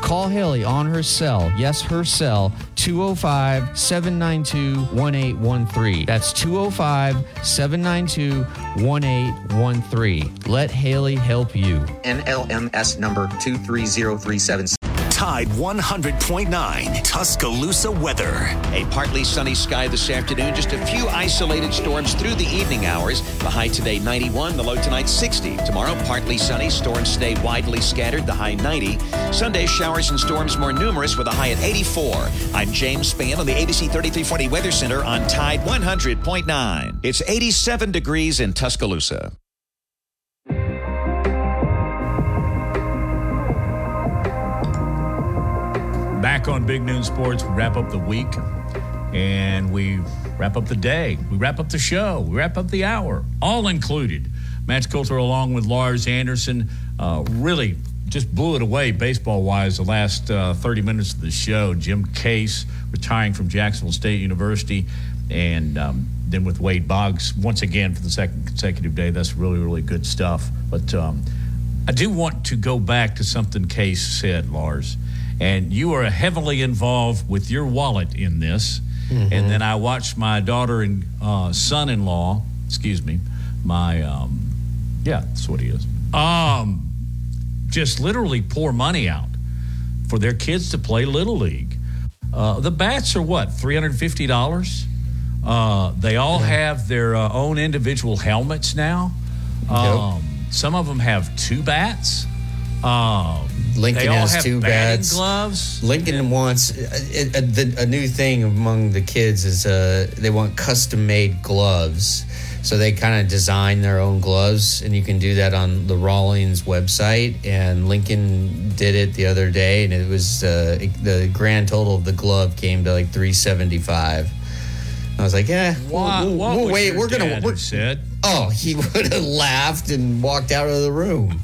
Call Haley on her cell, yes, her cell, 205 792 1813. That's 205 792 1813. Let Haley help you. NMLS number 230376. Tide 100.9 Tuscaloosa weather. A partly sunny sky this afternoon. Just a few isolated storms through the evening hours. The high today 91, the low tonight 60. Tomorrow partly sunny. Storms stay widely scattered. The high 90. Sunday showers and storms more numerous with a high at 84. I'm James Spann on the ABC 3340 Weather Center on Tide 100.9. It's 87 degrees in Tuscaloosa. Back on Big Noon Sports, we wrap up the week and we wrap up the day. We wrap up the show. We wrap up the hour, all included. Matt Coulter, along with Lars Anderson, uh, really just blew it away baseball wise the last uh, 30 minutes of the show. Jim Case retiring from Jacksonville State University, and um, then with Wade Boggs once again for the second consecutive day. That's really, really good stuff. But um, I do want to go back to something Case said, Lars and you are heavily involved with your wallet in this. Mm-hmm. And then I watched my daughter and uh, son-in-law, excuse me, my um, yeah, that's what he is. Um, just literally pour money out for their kids to play little league. Uh, the bats are what three hundred fifty dollars. Uh, they all have their uh, own individual helmets now. Um, yep. Some of them have two bats. Um, Lincoln has two bats. Gloves. Lincoln wants a, a, a, new thing among the kids is uh, they want custom made gloves. So they kind of design their own gloves, and you can do that on the Rawlings website. And Lincoln did it the other day, and it was uh, the grand total of the glove came to like three seventy five. I was like, yeah, what, we'll, we'll, we'll wait. We're gonna. We're, said. Oh, he would have laughed and walked out of the room.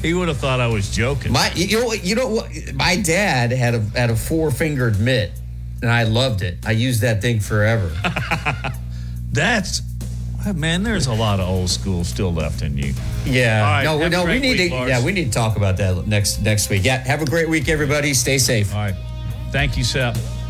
He would have thought I was joking. My, you know what? You know what? My dad had a had a four fingered mitt, and I loved it. I used that thing forever. That's man. There's a lot of old school still left in you. Yeah. Right, no, no. We need week, to. Lars. Yeah, we need to talk about that next next week. Yeah. Have a great week, everybody. Stay safe. All right. Thank you, Seth.